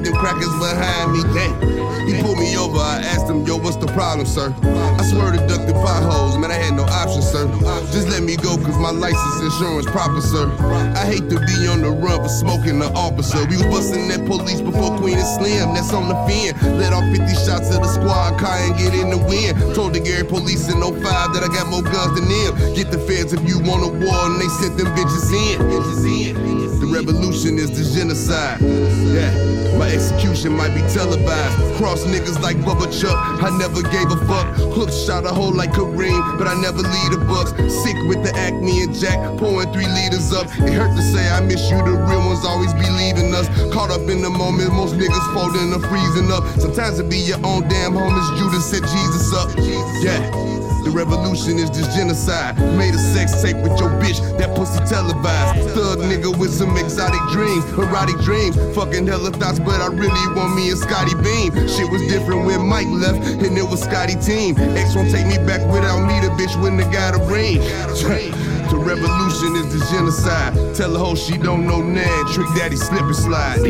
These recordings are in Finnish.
them crackers behind me. Dang. He pulled me over, I asked him, yo, what's the problem, sir? I swear to duck the potholes, man, I had no option, sir. Just let me go, cause my license insurance proper, sir. I hate to be on the run for smoking the officer. We was busting that police before Queen and Slim, that's on the fin. Let off 50 shots of the squad car and get in the wind. Told the Gary police in 05 that I got more guns than them. Get the feds if you want a war, and they sent them bitches in. Bitches in. Revolution is the genocide. Yeah, my execution might be televised. Cross niggas like Bubba Chuck, I never gave a fuck. Hook shot a hole like Kareem, but I never lead the bucks. Sick with the acne and Jack, pouring three liters up. It hurt to say I miss you, the real ones always be leaving us. Caught up in the moment, most niggas folding and freezing up. Sometimes it be your own damn homies, Judas set Jesus up. Yeah. The revolution is just genocide. Made a sex tape with your bitch, that pussy televised. Thug nigga with some exotic dreams, erotic dreams. Fucking hella thoughts, but I really want me and Scotty Beam. Shit was different when Mike left, and it was Scotty team. X won't take me back without me, the bitch wouldn't have got a ring. The revolution is the genocide. Tell the hoe she don't know Nan. Trick daddy slip and slide.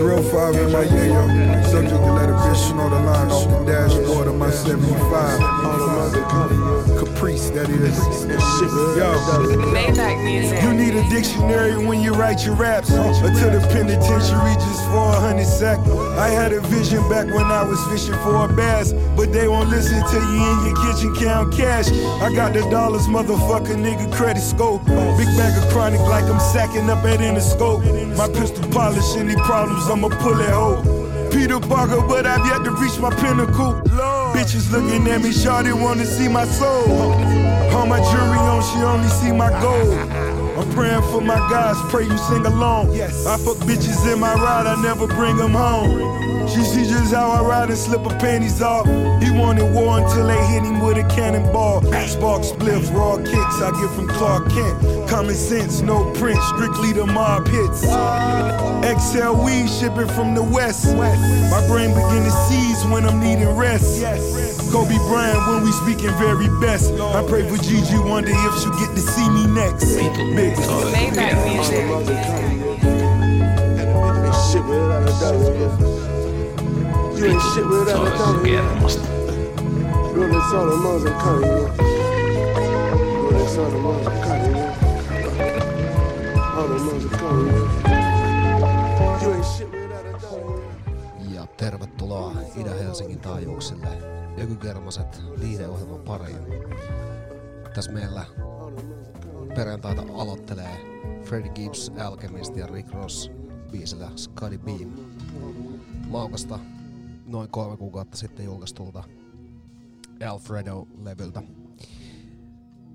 Real five in my yayo. Subject to let a bitch know the line off the dashboard of my 75. Caprice, that is. Yo. Maybach. You need a dictionary when you write your raps. Until the penitentiary just for a hundred sack. I had a vision back when I was fishing for a bass. But they won't listen to you in your kitchen count cash. I got the dollars, motherfucker, nigga, credit scope. Big bag of chronic like I'm sacking up at Interscope. My pistol polish, any problems, I'ma pull it hoe. Peter Parker, but I've yet to reach my pinnacle. Bitches looking at me, shawty wanna see my soul. All my jewelry on, she only see my gold. I'm praying for my guys, pray you sing along. Yes. I fuck bitches in my ride, I never bring them home. She see just how I ride and slip her panties off. He wanted war until they hit him with a cannonball. Spark spliff, raw kicks I get from Clark Kent. Common sense, no print, strictly the mob hits. XL weed shipping from the west. My brain begin to seize when I'm needing rest. Kobe Bryant when we speaking very best. I pray for Gigi Wonder if she get to see me next. Big Maybach music. Shit without a dollar. You ain't shit without a dollar. Rolling Solomon's and Cunny, yeah. Rolling Solomon's and Cunny, yeah. Solomon's and Cunny, yeah. You ain't shit Itä-Helsingin taajuuksille Ökykermaset viihdeohjelman pariin. Tässä meillä perjantaita aloittelee Freddie Gibbs, Alchemist ja Rick Ross biisillä Scotty Beam. Maukasta noin kolme kuukautta sitten julkaistulta Alfredo-levyltä.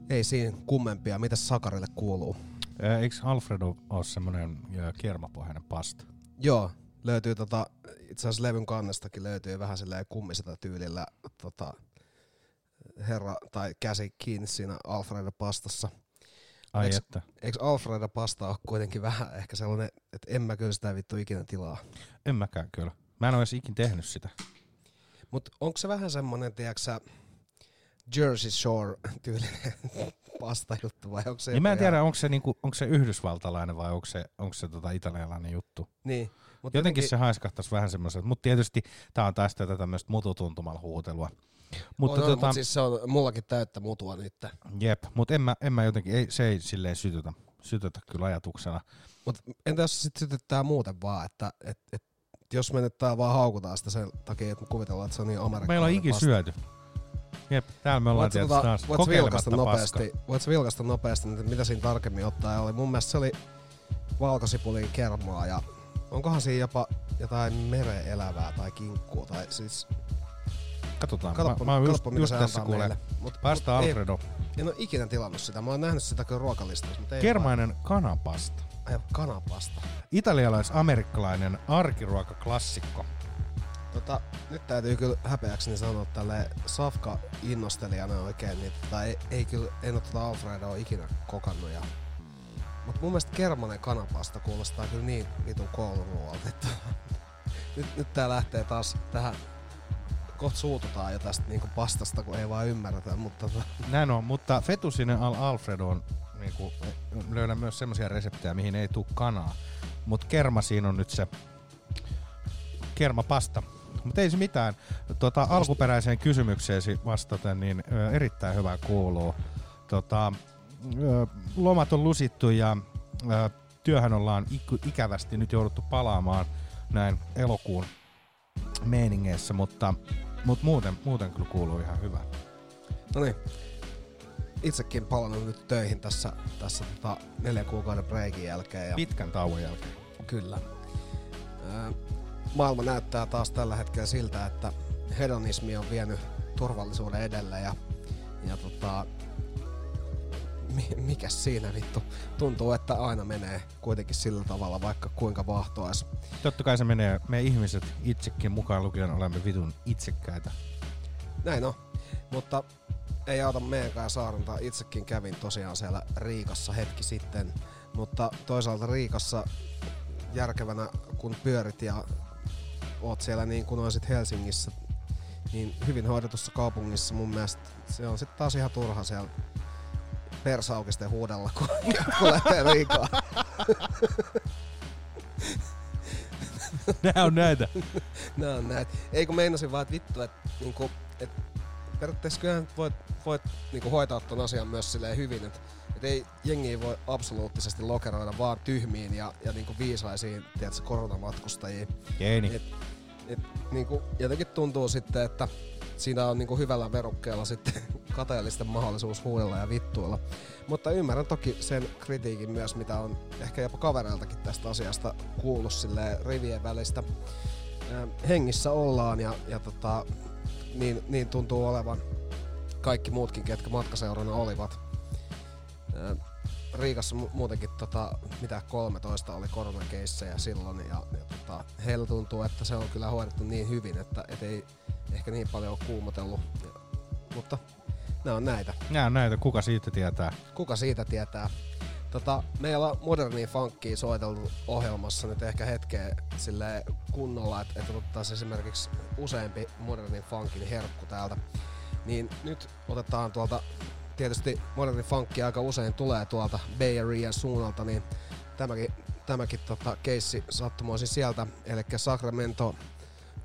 Ei siinä kummempia. Mitä Sakarille kuuluu? Eikö Alfredo ole semmoinen ää, kiermapohjainen pasta? Joo, löytyy tota, itse asiassa levyn kannestakin löytyy vähän silleen kummiseta tyylillä tota, herra tai käsi kiinni siinä Alfredo pastassa. Ai Eiks- että. Eikö Alfredo pasta ole kuitenkin vähän ehkä sellainen, että en mä kyllä sitä vittu ikinä tilaa. En mäkään kyllä. Mä en ole edes ikin tehnyt sitä. Mutta onko se vähän semmoinen, tiedätkö sä, Jersey Shore tyylinen pasta juttu vai onko se Niin mä en tiedä, onko se, niinku, onko se yhdysvaltalainen vai onko se, onko se tota italialainen juttu. Niin. Mut Jotenkin se haiskahtaisi vähän semmoiselta, mutta tietysti tää on taas tätä tämmöistä mututuntumalla huutelua. Mutta on, on, tota, mut siis se on mullakin täyttä mutua nyt. jep, mutta en mä, en mä jotenkin, ei, se ei silleen sytytä, sytytä kyllä ajatuksena. Mutta entä jos se sit sytyttää muuten vaan, että et, et, jos me nyt tää vaan haukutaan sitä sen takia, että me kuvitellaan, että se on niin amerikkalainen Meillä on iki pasta. syöty. Jep, täällä me ollaan Voitko, tietysti tota, taas vilkasta kokeilematta nopeasti, voitko vilkasta nopeasti, mitä siinä tarkemmin ottaa oli? Mun mielestä se oli valkosipulin kermaa ja onkohan siinä jopa jotain mereen elävää tai kinkkua tai siis Katsotaan. Katoppa, mä, mä oon just, katoppa, mitä just tässä kuulee. meille. Mut, Päästä mut ei- Alfredo. En ole ikinä tilannut sitä. Mä oon nähnyt sitä kyllä ruokalistassa, mutta ei Kermainen kanapasta. Ai, kanapasta. Italialais-amerikkalainen arkiruokaklassikko. Tota, nyt täytyy kyllä häpeäkseni sanoa tälle Safka innostelijana oikein, niin tota, ei, ei kyllä, en ole tota Alfredoa ikinä kokannut. Ja, mut mun mielestä kermanen kanapasta kuulostaa kyllä niin vitun kouluruoalta, että nyt, nyt tää lähtee taas tähän kohta suututaan jo tästä niinku pastasta, kun ei vaan ymmärretä, mutta tota, Näin on, mutta fettuccine al Alfredo on, niinku, löydän myös semmoisia reseptejä, mihin ei tule kanaa. Mutta kerma siinä on nyt se kermapasta. Mutta ei se mitään. Tota, alkuperäiseen kysymykseesi vastaten, niin erittäin hyvää kuuluu. Tota, lomat on lusittu ja työhön ollaan ikävästi nyt jouduttu palaamaan näin elokuun meiningeissä, mutta, mutta muuten, muuten kyllä kuuluu ihan hyvä. No niin. Itsekin palannut nyt töihin tässä, tässä tota neljän kuukauden breikin jälkeen. Ja Pitkän tauon jälkeen. Kyllä. Maailma näyttää taas tällä hetkellä siltä, että hedonismi on vienyt turvallisuuden edelle ja, ja tota, mi- mikäs siinä vittu? Tuntuu, että aina menee kuitenkin sillä tavalla, vaikka kuinka vahtois. Totta kai se menee, me ihmiset itsekin mukaan lukien olemme vitun itsekkäitä. Näin on. Mutta ei auta meidänkään saarnata. Itsekin kävin tosiaan siellä Riikassa hetki sitten. Mutta toisaalta Riikassa järkevänä kun pyörit ja oot siellä niin kuin olisit Helsingissä, niin hyvin hoidetussa kaupungissa mun mielestä se on sitten taas ihan turha siellä persaukisten huudella, kun, kun lähtee Riikaan. Nää on näitä. Nää on näet. Ei kun meinasin vaan, että vittu, että niinku, et periaatteessa kyllähän voit, voit niinku hoitaa ton asian myös silleen hyvin, että et ei jengiä voi absoluuttisesti lokeroida vaan tyhmiin ja, ja niinku viisaisiin, tiedätkö, koronamatkustajiin. Geeni. Et, et, niinku, jotenkin tuntuu sitten, että siinä on niinku hyvällä verukkeella sitten kateellisten mahdollisuus huudella ja vittuilla. Mutta ymmärrän toki sen kritiikin myös, mitä on ehkä jopa kavereiltakin tästä asiasta kuullut sille rivien välistä. Hengissä ollaan ja, ja tota, niin, niin tuntuu olevan kaikki muutkin, ketkä matkaseurana olivat. Riikassa mu- muutenkin tota, mitä 13 oli koronakeissejä silloin ja, ja tota, heillä tuntuu, että se on kyllä hoidettu niin hyvin, että et ei ehkä niin paljon ole kuumotellut. Mutta nämä on näitä. Nää on näitä, kuka siitä tietää. Kuka siitä tietää? Tota, meillä on modernia funkkia soiteltu ohjelmassa nyt ehkä hetkeä sille kunnolla, että, että otettaisiin esimerkiksi useampi modernin funkin herkku täältä. Niin nyt otetaan tuolta, tietysti moderni funkki aika usein tulee tuolta Bay Arean suunnalta, niin tämäkin, tämäkin tota, keissi sattumoisin sieltä, eli Sacramento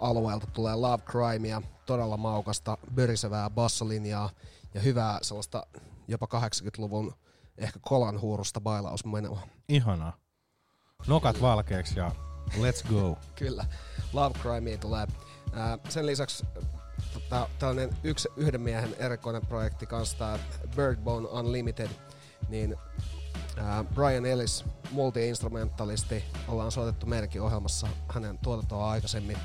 alueelta tulee Love Crimea, todella maukasta, börisevää bassolinjaa ja hyvää sellaista jopa 80-luvun ehkä kolan huurusta bailausmenoa. Ihanaa. Nokat valkeaksi ja let's go. Kyllä, Love Crimea tulee. Ää, sen lisäksi tota, tällainen yksi, yhden miehen erikoinen projekti kanssa, tää Birdbone Unlimited, niin ää, Brian Ellis, multi-instrumentalisti, ollaan soitettu meidänkin ohjelmassa hänen tuotantoa aikaisemmin.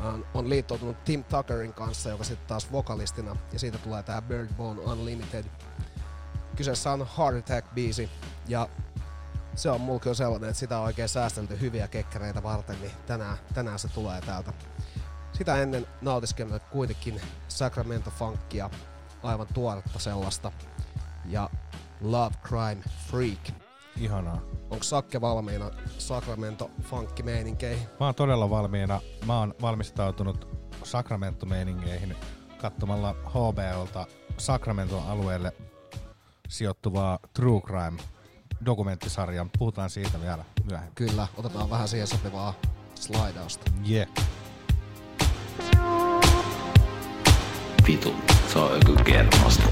On, on liittoutunut Tim Tuckerin kanssa, joka sitten taas vokalistina, ja siitä tulee tää Birdbone Unlimited. Kyseessä on Heart Attack-biisi, ja se on mulla kyllä sellainen, että sitä on oikein säästelty hyviä kekkereitä varten, niin tänään, tänään se tulee täältä. Sitä ennen nautiskelemme kuitenkin Sacramento Funkia, aivan tuoretta sellaista. Ja Love Crime Freak. Ihanaa. Onko Sakke valmiina Sacramento Funkki-meininkeihin? Mä oon todella valmiina. Mä oon valmistautunut Sacramento-meiningeihin katsomalla HBOlta Sacramenton alueelle sijoittuvaa True Crime dokumenttisarjan. Puhutaan siitä vielä myöhemmin. Kyllä, otetaan vähän siihen sopivaa slaidausta. Yeah. Vitu, se on joku kermasta.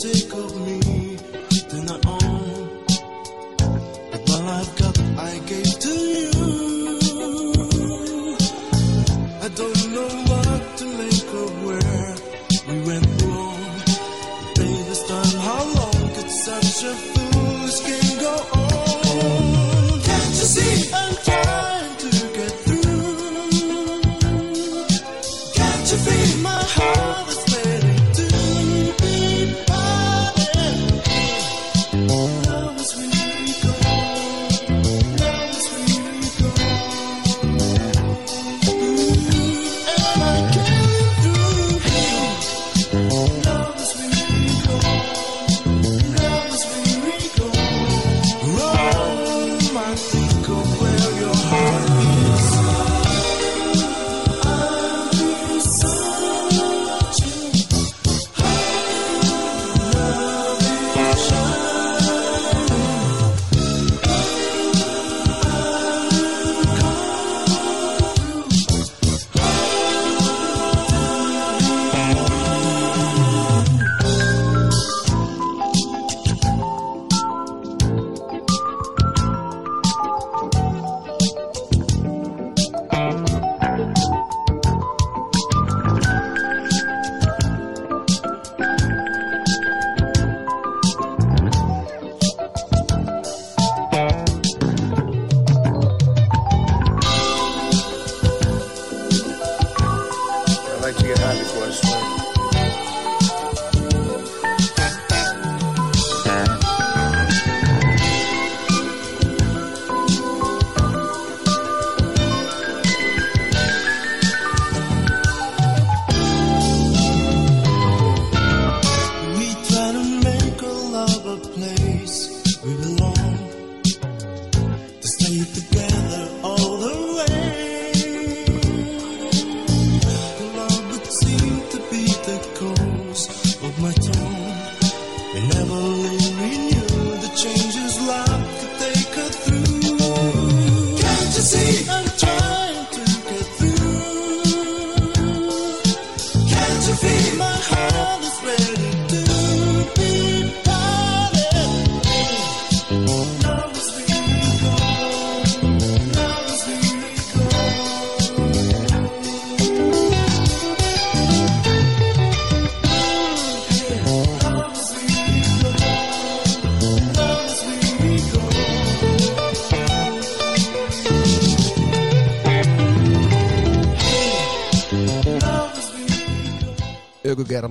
Take of me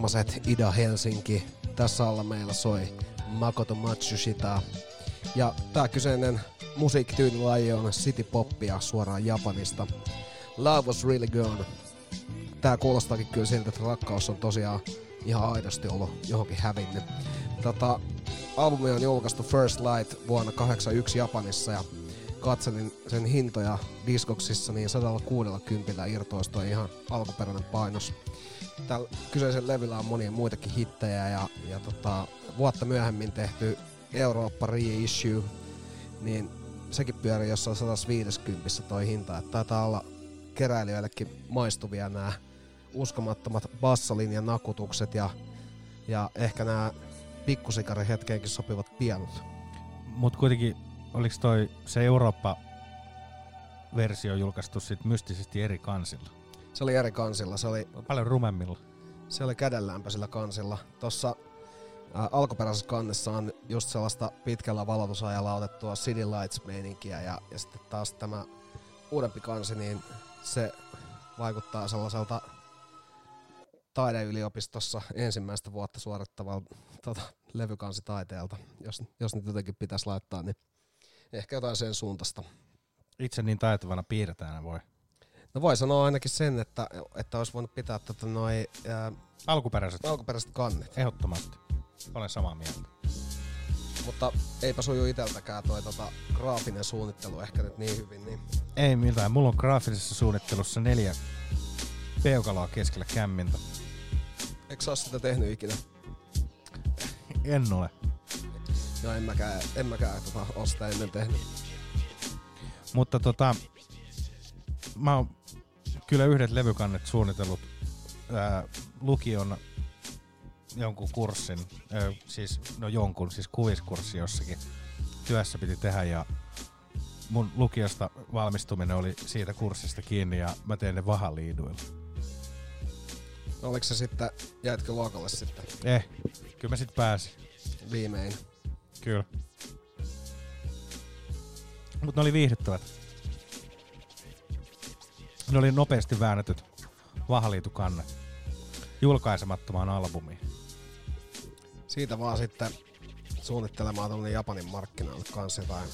Ykygermaset Ida Helsinki. Tässä alla meillä soi Makoto Matsushita. Ja tää kyseinen musiikkityylilaji on city poppia suoraan Japanista. Love was really gone. Tää kuulostaakin kyllä siltä, että rakkaus on tosiaan ihan aidosti ollut johonkin hävinnyt. Tota, albumi on julkaistu First Light vuonna 81 Japanissa ja katselin sen hintoja diskoksissa, niin 160 irtoisi toi ihan alkuperäinen painos. Tällä kyseisen levyllä on monia muitakin hittejä ja, ja tota, vuotta myöhemmin tehty Eurooppa reissue, niin sekin pyörii jossain 150 toi hinta. Että taitaa olla keräilijöillekin maistuvia nämä uskomattomat bassolinjan nakutukset ja, ja ehkä nämä pikkusikari hetkeenkin sopivat pielut. Mut kuitenkin, oliko toi se Eurooppa-versio julkaistu sit mystisesti eri kansilla? Se oli eri kansilla, se oli, Paljon rumemmilla. se oli kädenlämpöisellä kansilla. Tuossa alkuperäisessä kannessa on just sellaista pitkällä valotusajalla otettua City Lights-meininkiä ja, ja sitten taas tämä uudempi kansi, niin se vaikuttaa sellaiselta taideyliopistossa ensimmäistä vuotta suorittavalta tota, levykansitaiteelta. Jos, jos nyt jotenkin pitäisi laittaa, niin ehkä jotain sen suuntaista. Itse niin taitavana piirtäjänä voi. No voi sanoa ainakin sen, että, että olisi voinut pitää tota noi, ää, Alkuperäiset, alkuperäiset kannet. ehdottomasti. Olen samaa mieltä. Mutta eipä suju iteltäkään toi tota, graafinen suunnittelu ehkä nyt niin hyvin. Niin Ei mitään. Mulla on graafisessa suunnittelussa neljä peukaloa keskellä kämmintä. Eikö sä sitä tehnyt ikinä? En ole. No en mäkään, en mäkään tota, oo sitä ennen tehnyt. Mutta tota, mä oon kyllä yhdet levykannet suunnitellut ää, lukion jonkun kurssin, ää, siis no jonkun, siis kuviskurssi jossakin työssä piti tehdä ja mun lukiosta valmistuminen oli siitä kurssista kiinni ja mä tein ne vahaliiduilla. No, oliko se sitten, jäitkö luokalle sitten Eh, kyllä mä sit pääsin. viimein? Kyllä. Mutta ne oli viihdyttävät. Ne oli nopeasti väännetyt vahaliitukannet julkaisemattomaan albumiin. Siitä vaan sitten suunnittelemaan tuonne Japanin markkinoille kanssa jotain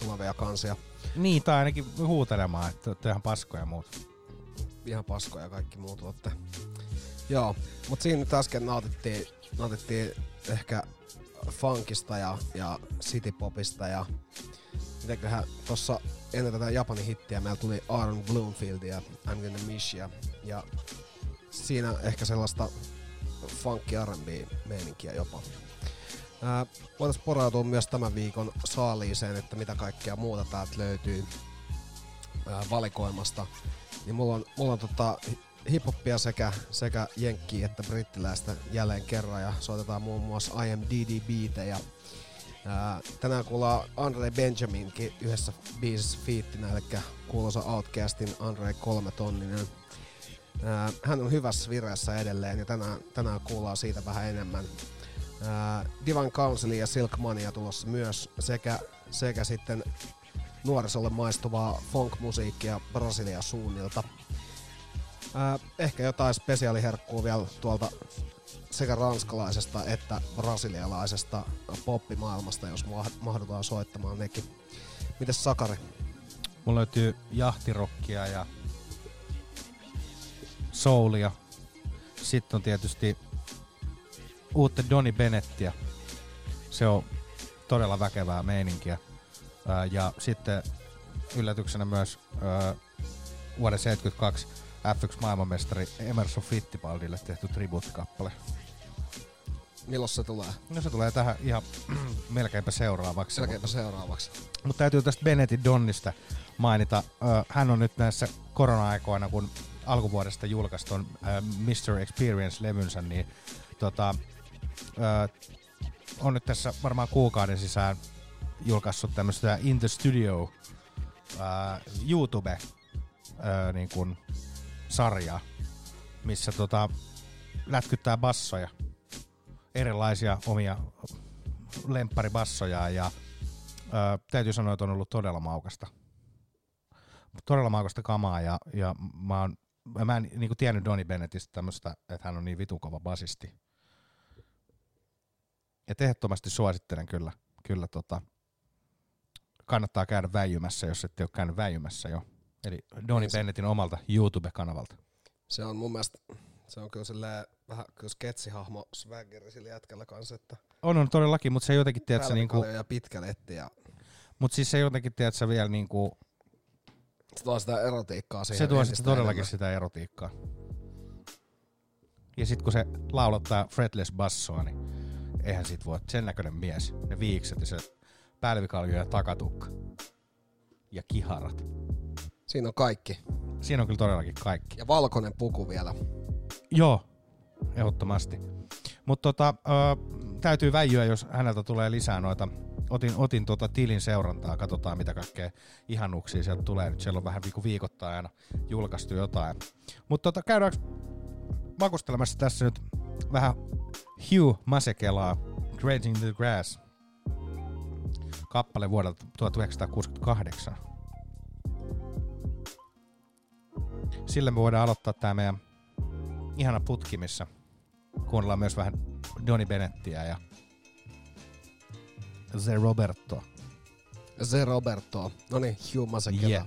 tulevia kansia. Niin, tai ainakin huutelemaan, että olette ihan paskoja ja muut. Ihan paskoja ja kaikki muut olette. Joo, mutta siinä nyt äsken nautittiin, nautittiin ehkä funkista ja, ja citypopista ja mitenköhän tossa ennen tätä Japanin hittiä meillä tuli Aaron Bloomfield ja I'm Gonna Miss Ya, ja siinä ehkä sellaista funkki R&B meininkiä jopa. Voitais porautua myös tämän viikon saaliiseen, että mitä kaikkea muuta täältä löytyy ää, valikoimasta. Niin mulla on, mulla on tota hiphoppia sekä, sekä jenkkiä että brittiläistä jälleen kerran ja soitetaan muun muassa I Am DDB ja ää, tänään kuullaan Andre Benjaminkin yhdessä biisissä fiittinä, eli kuuluisa Outcastin Andre kolme tonninen. Ää, hän on hyvässä vireessä edelleen ja tänään, tänään kuullaan siitä vähän enemmän. Ää, Divan Council ja Silk Mania tulossa myös sekä, sekä sitten nuorisolle maistuvaa funk-musiikkia Brasilia suunnilta. Ehkä jotain spesiaaliherkkuu vielä tuolta sekä ranskalaisesta että brasilialaisesta poppimaailmasta, jos ma- mahdutaan soittamaan nekin. Mites Sakari? Mulla löytyy jahtirokkia ja soulia. Sitten on tietysti uutta Donny Bennettiä. Se on todella väkevää meininkiä. Ja sitten yllätyksenä myös vuoden 72 F1 maailmanmestari Emerson Fittipaldille tehty tribuuttikappale. Milloin se tulee? No se tulee tähän ihan melkeinpä seuraavaksi. Selkeäpä seuraavaksi. Mutta täytyy tästä Benetin Donnista mainita. Hän on nyt näissä korona-aikoina, kun alkuvuodesta julkaistu on ö, Mr. Experience-levynsä, niin tota, on nyt tässä varmaan kuukauden sisään julkaissut tämmöistä In the Studio YouTube ö, niin kun, sarjaa, missä tota, lätkyttää bassoja, erilaisia omia lempparibassoja ja Öö, täytyy sanoa, että on ollut todella maukasta. Todella maukasta kamaa ja, ja mä, oon, mä en niin tiennyt Donny Bennettistä tämmöistä, että hän on niin vitun kova basisti. Ja ehdottomasti suosittelen kyllä, kyllä tota, kannattaa käydä väijymässä, jos ette ole käynyt väijymässä jo. Eli Donny Bennettin omalta YouTube-kanavalta. Se on mun mielestä, se on kyllä silleen vähän kyllä sketsihahmo swaggeri sillä jätkällä kanssa, että On, on todellakin, mutta se ei jotenkin, tiedät, se niinku, ja pitkä letti ja mutta siis se jotenkin, tiedät, se vielä niinku, se tuo sitä erotiikkaa siihen se tuo sitten todellakin enemmän. sitä erotiikkaa. Ja sitten kun se laulattaa fretless bassoa, niin eihän sit voi. Sen näköinen mies. Ne viikset ja se pälvikaljo ja takatukka. Ja kiharat. Siinä on kaikki. Siinä on kyllä todellakin kaikki. Ja valkoinen puku vielä. Joo, ehdottomasti. Mutta tota, täytyy väijyä, jos häneltä tulee lisää noita. Otin, otin tota tilin seurantaa, katsotaan mitä kaikkea ihanuksia sieltä tulee. Nyt siellä on vähän viikko viikoittain aina julkaistu jotain. Mutta tota, käydäänkö makustelemassa tässä nyt vähän Hugh Masekelaa, Grazing the Grass, kappale vuodelta 1968. Sillä me voidaan aloittaa tämä meidän ihana putki, missä kuunnellaan myös vähän Donny Bennettiä ja Se Roberto. Se Roberto. No niin, Hugh Masekela. Yeah.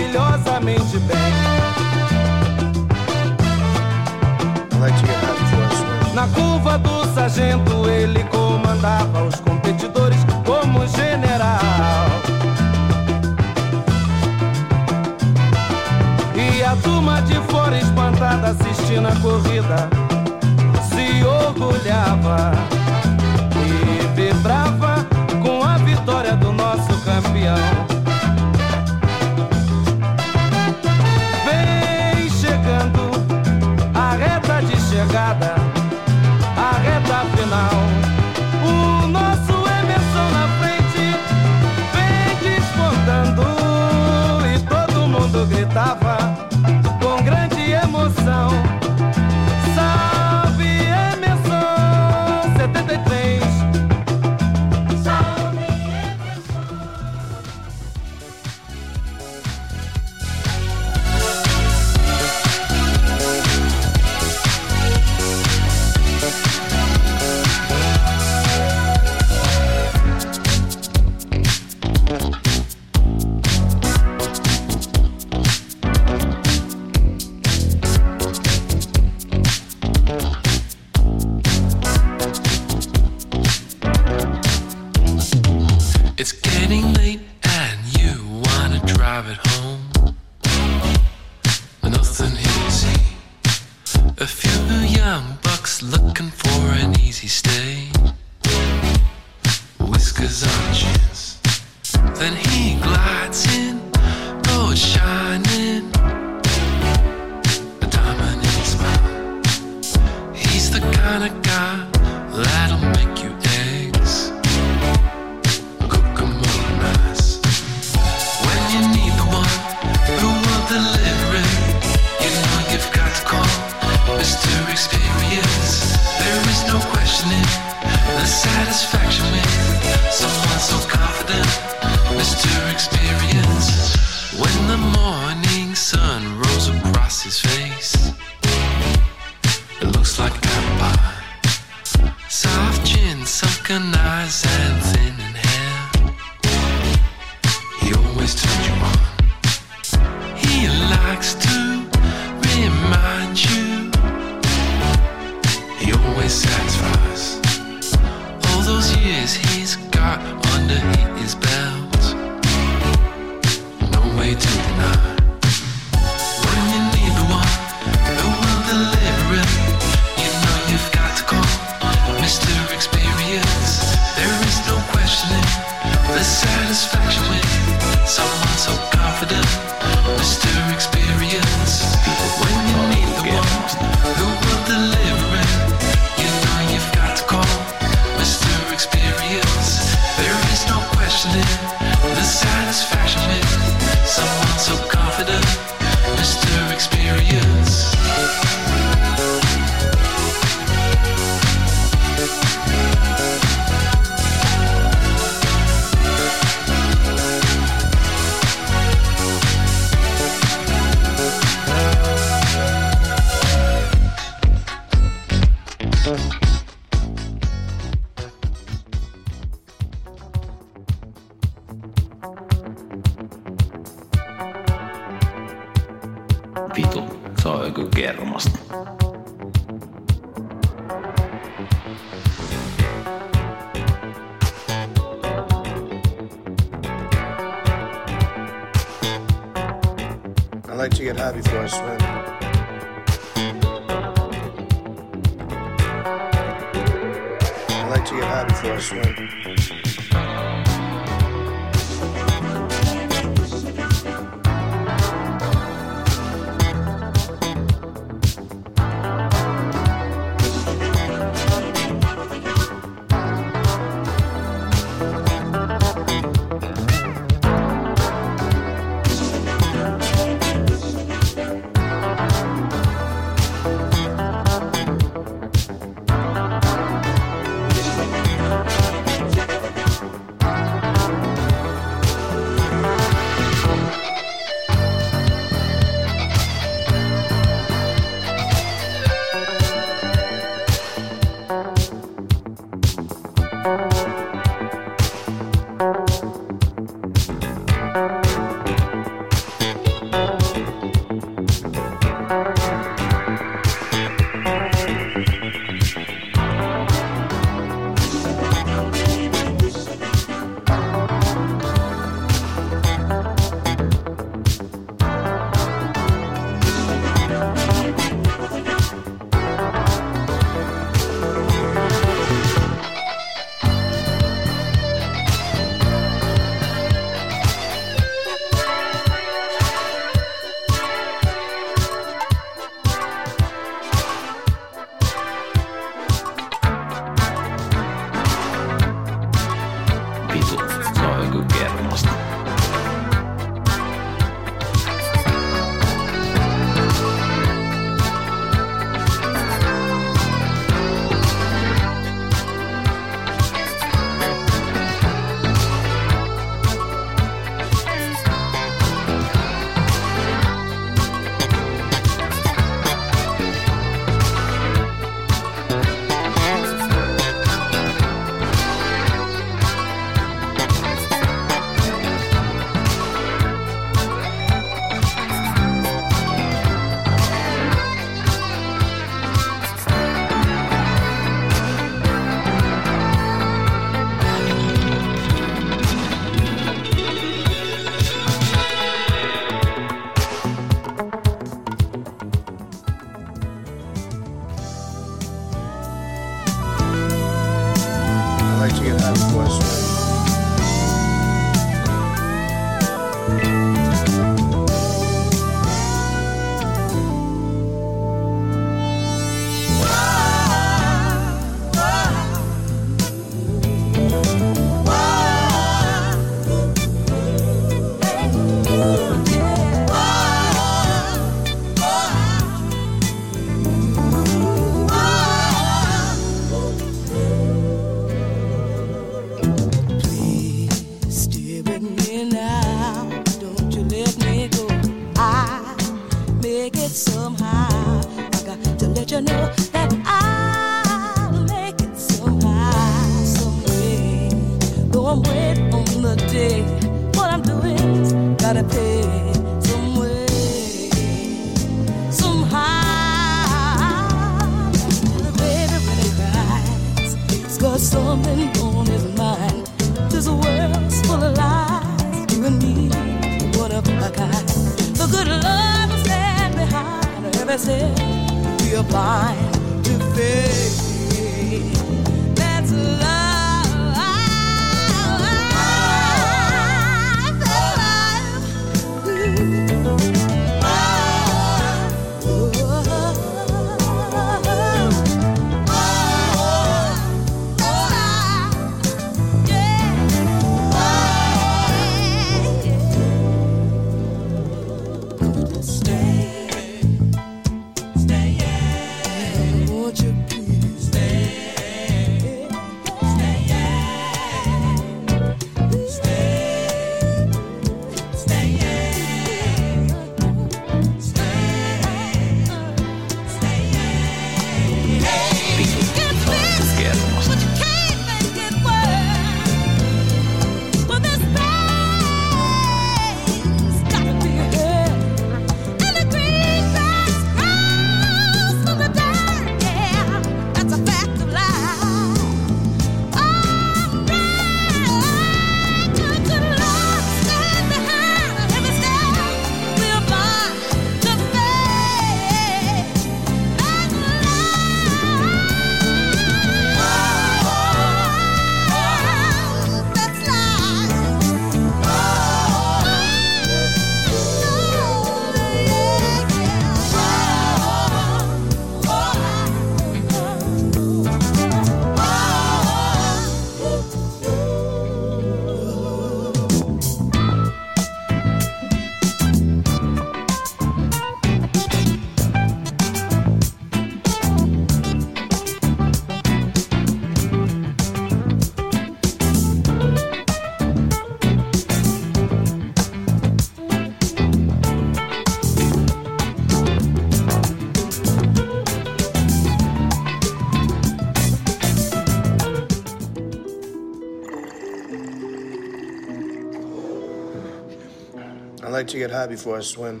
Get high before I swim.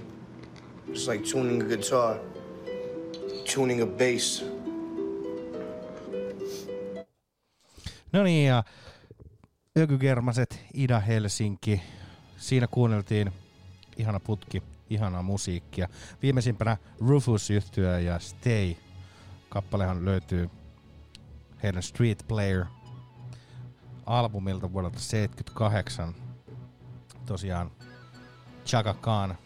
It's like tuning a guitar, tuning a bass. No niin, ja Ökygermaset, Ida-Helsinki. Siinä kuunneltiin ihana putki, ihanaa musiikkia. Viimeisimpänä Rufus yhtyö ja Stay. Kappalehan löytyy heidän Street Player albumilta vuodelta 78. Tosiaan Chaka Khan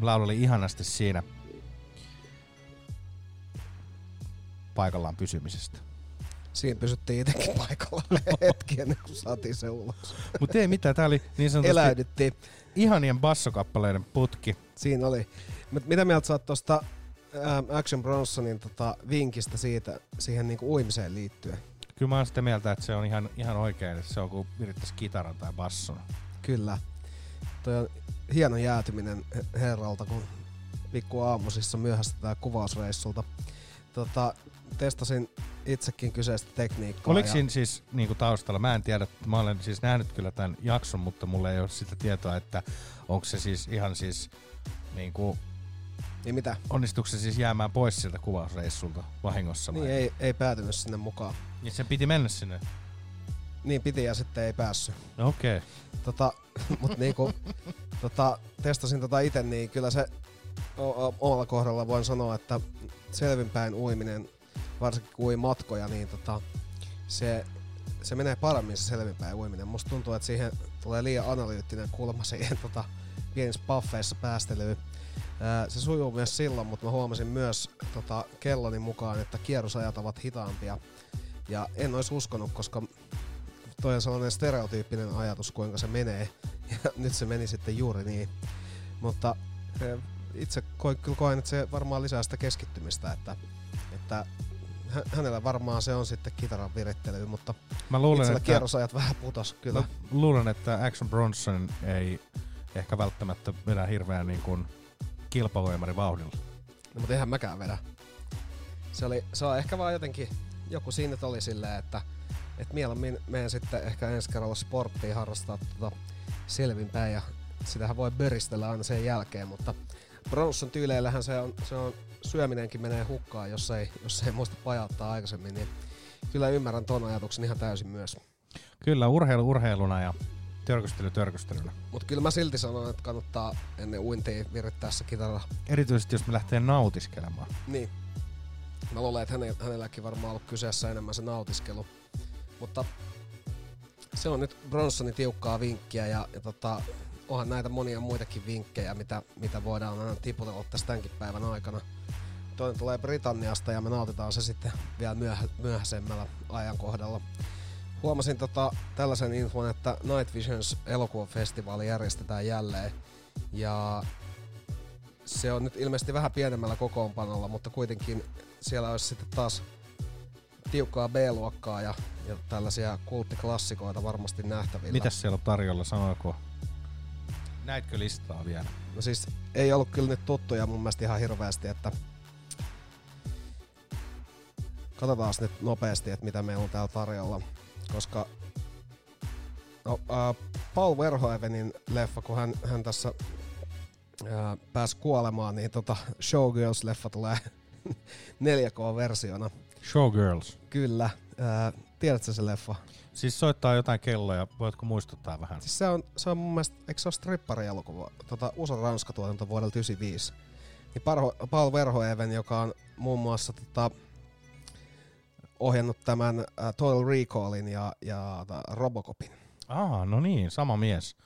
lauleli ihanasti siinä paikallaan pysymisestä. Siinä pysyttiin itsekin paikalla hetki ennen kuin saatiin se ulos. Mutta ei mitään, tää oli niin sanotusti Eläydyttiin. ihanien bassokappaleiden putki. Siinä oli. Mitä mieltä sä oot tosta ähm, Action Bronsonin tota, vinkistä siitä, siihen niinku uimiseen liittyen? Kyllä mä oon sitä mieltä, että se on ihan, ihan oikein, että se on kuin virittäisi kitaran tai basson. Kyllä. Toi on hieno jäätyminen he- herralta, kun pikku aamusissa myöhästetään kuvausreissulta. Tota, testasin itsekin kyseistä tekniikkaa. Oliko ja- siinä siis niinku taustalla, mä en tiedä, mä olen siis nähnyt kyllä tämän jakson, mutta mulla ei ole sitä tietoa, että onko se siis ihan siis niinku, Niin mitä? onnistuiko se siis jäämään pois sieltä kuvausreissulta vahingossa vai? Niin ei, ei päätynyt sinne mukaan. Niin sen piti mennä sinne? Niin piti ja sitten ei päässyt. No Okei. Okay. Tota, mut niinku, tota, testasin tota itse, niin kyllä se o- o- omalla kohdalla voin sanoa, että selvinpäin uiminen, varsinkin kun ui matkoja, niin tota, se, se menee paremmin se selvinpäin uiminen. Musta tuntuu, että siihen tulee liian analyyttinen kulma siihen tota, pienissä paffeissa päästelyyn. Ää, Se sujuu myös silloin, mutta mä huomasin myös tota, kelloni mukaan, että kierrosajat ovat hitaampia. Ja en olisi uskonut, koska toi on sellainen stereotyyppinen ajatus, kuinka se menee. Ja nyt se meni sitten juuri niin. Mutta itse koin, kyllä koen, että se varmaan lisää sitä keskittymistä, että, että hä- hänellä varmaan se on sitten kitaran virittely, mutta Mä luulen, itsellä että- kierrosajat vähän putos kyllä. Mä luulen, että Action Bronson ei ehkä välttämättä vedä hirveän niin kuin kilpavoimari vauhdilla. No, mutta eihän mäkään vedä. Se, oli, se on ehkä vaan jotenkin, joku siinä oli silleen, että, että mieluummin menen sitten ehkä ensi kerralla sporttiin harrastaa tota selvinpäin ja sitähän voi böristellä aina sen jälkeen, mutta Bronson tyyleillähän se on, se on, syöminenkin menee hukkaan, jos ei, jos ei muista pajauttaa aikaisemmin, niin kyllä ymmärrän ton ajatuksen ihan täysin myös. Kyllä, urheilu urheiluna ja törkystely törkystelynä. Mutta kyllä mä silti sanon, että kannattaa ennen uintia virittää se kitara Erityisesti jos me lähtee nautiskelemaan. Niin. Mä luulen, että häne- hänelläkin varmaan ollut kyseessä enemmän se nautiskelu. Mutta se on nyt Bronsonin tiukkaa vinkkiä ja, ja tota, onhan näitä monia muitakin vinkkejä, mitä, mitä voidaan aina tiputella tässä tämänkin päivän aikana. Toinen tulee Britanniasta ja me nautitaan se sitten vielä myöhä, myöhäisemmällä ajankohdalla. Huomasin tota, tällaisen infon, että Night Visions elokuvafestivaali järjestetään jälleen. Ja se on nyt ilmeisesti vähän pienemmällä kokoonpanolla, mutta kuitenkin siellä olisi sitten taas tiukkaa B-luokkaa ja, ja tällaisia kulttiklassikoita varmasti nähtävillä. Mitäs siellä on tarjolla, sanoiko? Näitkö listaa vielä? No siis ei ollut kyllä nyt tuttuja mun mielestä ihan hirveästi, että katsotaan nyt nopeasti, että mitä meillä on täällä tarjolla, koska no, äh, Paul Verhoevenin leffa, kun hän, hän tässä äh, pääsi kuolemaan, niin tota Showgirls-leffa tulee 4K-versiona. Showgirls. Kyllä. Äh, tiedätkö se leffa? Siis soittaa jotain kelloja, voitko muistuttaa vähän? Siis se on, se on mun mielestä, eikö se ole strippari-elokuva, tota, USA Ranska tuotanto vuodelta 95. Niin Parho, Paul Verhoeven, joka on muun muassa tota, ohjannut tämän äh, Total Recallin ja, ja ta, Robocopin. Aa, no niin, sama mies.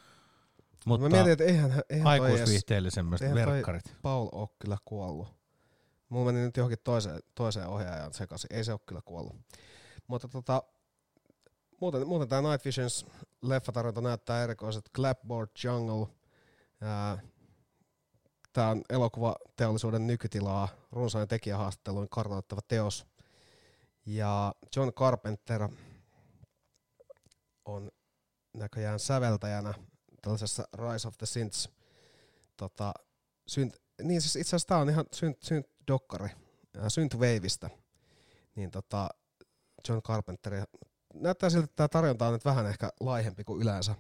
Mutta Mä mietin, että eihän, eihän aikuisviihteellisemmät verkkarit. Paul ole kyllä kuollut. Mulla meni nyt johonkin toiseen, toiseen ohjaajaan sekaisin. Ei se ole kyllä kuollut. Mutta tota, muuten, muuten tämä Night Visions leffatarjonta näyttää erikoiset. Clapboard Jungle. Tämä on elokuvateollisuuden nykytilaa runsain tekijähaastatteluin kartoittava teos. Ja John Carpenter on näköjään säveltäjänä tällaisessa Rise of the Synths tota, synt, niin siis itse asiassa tää on ihan synt, synt dokkari, Synthwaveista, niin tota, John Carpenter, näyttää siltä, että tämä tarjonta on nyt vähän ehkä laihempi kuin yleensä.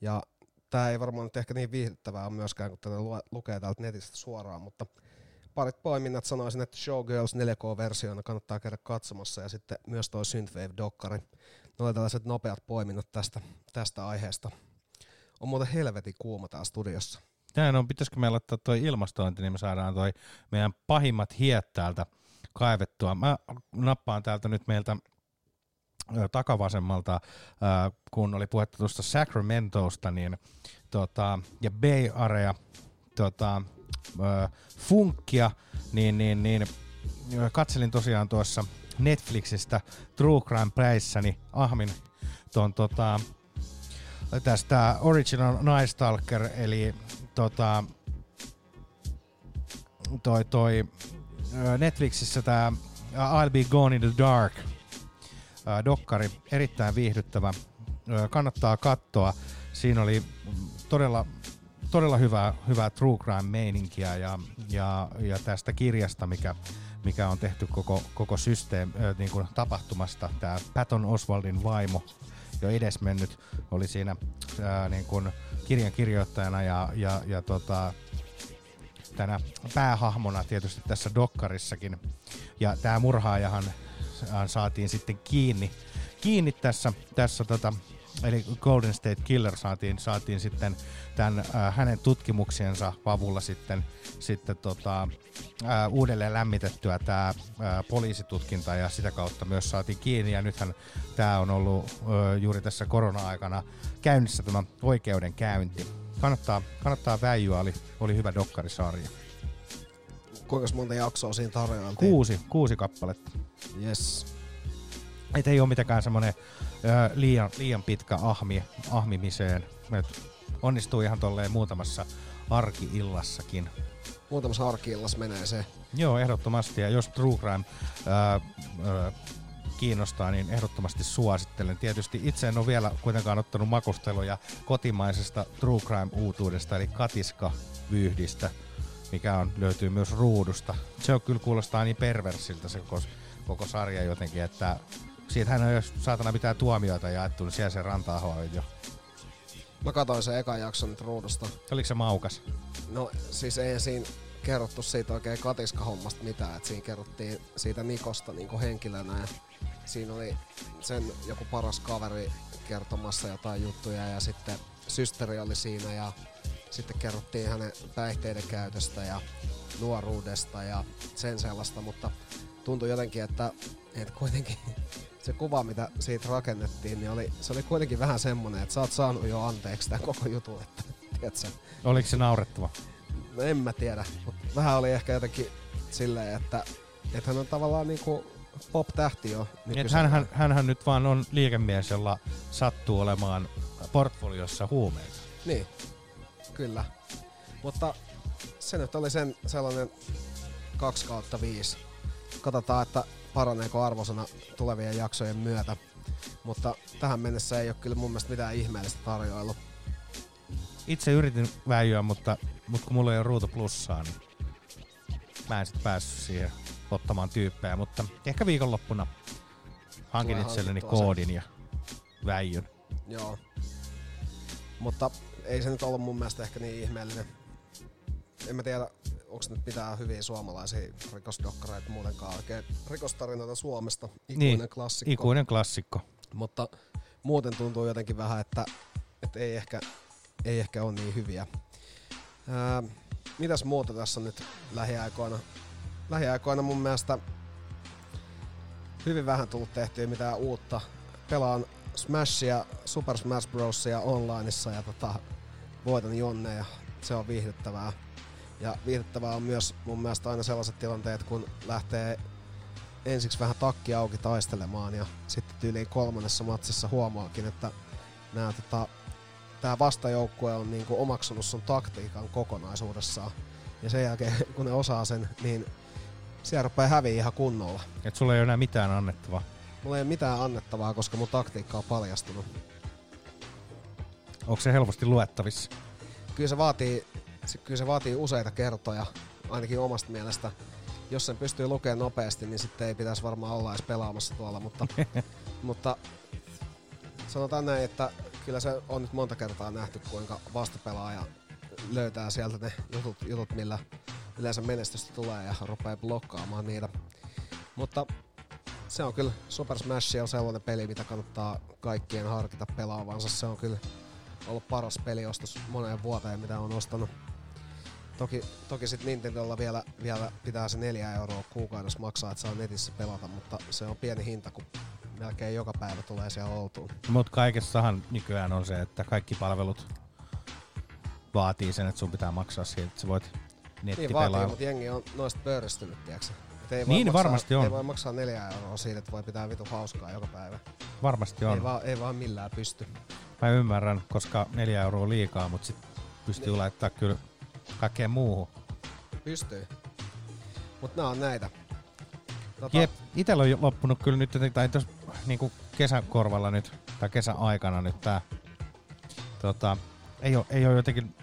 Ja tää ei varmaan nyt ehkä niin viihdyttävää ole myöskään, kun tätä lukee täältä netistä suoraan, mutta parit poiminnat sanoisin, että Showgirls 4K-versiona kannattaa käydä katsomassa ja sitten myös toi Synthwave-dokkari. Ne tällaiset nopeat poiminnat tästä, tästä aiheesta. On muuten helvetin kuuma täällä studiossa. Näin on, pitäisikö meillä ottaa toi ilmastointi, niin me saadaan toi meidän pahimmat hiet täältä kaivettua. Mä nappaan täältä nyt meiltä takavasemmalta, kun oli puhetta tuosta Sacramentosta, niin tota, ja Bay Area tota, funkkia, niin, niin, niin katselin tosiaan tuossa Netflixistä True Crime Priceäni ahmin ton tota, tästä Original Night Stalker, eli tota, toi, toi Netflixissä tämä I'll Be Gone in the Dark ö, dokkari, erittäin viihdyttävä, kannattaa katsoa. Siinä oli todella, todella hyvää, hyvää true crime meininkiä ja, ja, ja tästä kirjasta, mikä, mikä on tehty koko, koko systeemi, niin kuin tapahtumasta, tämä Patton Oswaldin vaimo, jo edesmennyt, oli siinä ää, niin kuin kirjan kirjoittajana ja, ja, ja tota, tänä päähahmona tietysti tässä dokkarissakin. Ja tämä murhaajahan saatiin sitten kiinni, kiinni tässä, tässä tota, eli Golden State Killer saatiin, saatiin sitten tämän äh, hänen tutkimuksiensa avulla sitten, sitten tota, äh, uudelleen lämmitettyä tämä äh, poliisitutkinta ja sitä kautta myös saatiin kiinni ja nythän tämä on ollut äh, juuri tässä korona-aikana käynnissä tämä oikeudenkäynti. Kannattaa, kannattaa väijyä, oli, oli hyvä dokkarisarja. Kuinka monta jaksoa siinä tarjoiltiin? Kuusi, kuusi kappaletta. Yes. Et ei ole mitenkään semmoinen liian, liian pitkä ahmi, ahmimiseen. Et onnistuu ihan tolleen muutamassa arkiillassakin. Muutamassa arkiillas menee se. Joo, ehdottomasti. Ja jos True Crime ää, ää, kiinnostaa, niin ehdottomasti suosittelen. Tietysti itse en ole vielä kuitenkaan ottanut makusteluja kotimaisesta True Crime-uutuudesta, eli Katiska-vyyhdistä, mikä on, löytyy myös ruudusta. Se on kyllä kuulostaa niin perversiltä se koko sarja jotenkin, että siitähän on jos saatana mitään tuomioita jaettu, niin siellä se rantaa jo. Mä katsoin sen ekan jakson nyt ruudusta. Oliko se maukas? No siis ei siinä kerrottu siitä oikein katiskahommasta mitään, että siinä kerrottiin siitä Nikosta niin henkilönä ja siinä oli sen joku paras kaveri kertomassa jotain juttuja ja sitten systeri oli siinä ja sitten kerrottiin hänen päihteiden käytöstä ja nuoruudesta ja sen sellaista, mutta tuntui jotenkin, että, että kuitenkin se kuva, mitä siitä rakennettiin, niin oli, se oli kuitenkin vähän semmonen, että sä oot saanut jo anteeksi tämän koko jutun, että tiedätkö, Oliko se naurettava? No en mä tiedä, mutta vähän oli ehkä jotenkin silleen, että, että hän on tavallaan niinku pop-tähti jo Niin, Et hänhän, hänhän nyt vaan on liikemies, jolla sattuu olemaan portfoliossa huumeita. Niin, kyllä. Mutta se nyt oli sen sellainen 2 kautta 5. Katsotaan, että paraneeko arvosana tulevien jaksojen myötä. Mutta tähän mennessä ei ole kyllä mun mielestä mitään ihmeellistä tarjoilu. Itse yritin väijyä, mutta, mutta kun mulla ei ole ruutu plussaa, niin mä en sit päässyt siihen ottamaan tyyppejä, mutta ehkä viikonloppuna hankin Tulee itselleni koodin ja väijyn. Joo. Mutta ei se nyt ollut mun mielestä ehkä niin ihmeellinen. En mä tiedä, onko nyt mitään hyviä suomalaisia rikosdokkareita muutenkaan oikein. Rikostarinoita Suomesta, ikuinen niin, klassikko. Ikuinen klassikko. Mutta muuten tuntuu jotenkin vähän, että, että ei, ehkä, ei ehkä ole niin hyviä. Ää, mitäs muuta tässä nyt lähiaikoina? Lähiaikoina mun mielestä hyvin vähän tullut tehtyä mitään uutta. Pelaan Smashia, Super Smash Brosia onlineissa ja tota, voitan Jonne ja se on viihdyttävää. Ja viihdyttävää on myös mun mielestä aina sellaiset tilanteet, kun lähtee ensiksi vähän takki auki taistelemaan ja sitten tyyliin kolmannessa matsissa huomaakin, että nää, tota, tää vastajoukkue on niinku omaksunut sun taktiikan kokonaisuudessaan. Ja sen jälkeen, kun ne osaa sen, niin siellä rupeaa häviä ihan kunnolla. Et sulla ei ole enää mitään annettavaa. Mulla ei ole mitään annettavaa, koska mun taktiikka on paljastunut. Onko se helposti luettavissa? Kyllä se vaatii, se- kyllä se vaatii useita kertoja, ainakin omasta mielestä. Jos sen pystyy lukemaan nopeasti, niin sitten ei pitäisi varmaan olla edes pelaamassa tuolla, mutta, mutta sanotaan näin, että kyllä se on nyt monta kertaa nähty, kuinka vastapelaaja löytää sieltä ne jutut, jutut millä yleensä menestystä tulee ja rupeaa blokkaamaan niitä. Mutta se on kyllä Super Smash on sellainen peli, mitä kannattaa kaikkien harkita pelaavansa. Se on kyllä ollut paras peliostos moneen vuoteen, mitä on ostanut. Toki, toki sitten Nintendolla vielä, vielä pitää se 4 euroa kuukaudessa maksaa, että saa netissä pelata, mutta se on pieni hinta, kun melkein joka päivä tulee siellä oltuun. Mutta kaikessahan nykyään on se, että kaikki palvelut vaatii sen, että sun pitää maksaa siitä, että sä voit Niin nettipelaa. vaatii, mutta jengi on noista pöyristynyt, tiedätkö? Et ei Niin, maksaa, varmasti on. Ei voi maksaa 4 euroa siitä, että voi pitää vitu hauskaa joka päivä. Varmasti Ei on. vaan, ei vaan millään pysty. Mä ymmärrän, koska neljä euroa on liikaa, mutta sit pystyy Niin. laittaa kyllä kaikkeen muuhun. Pystyy. Mut nää on näitä. Tota, Jep, itellä on loppunut kyllä nyt, tai tos, niinku kesäkorvalla nyt, tai kesän aikana nyt tää, tota, ei ole, ei ole jotenkin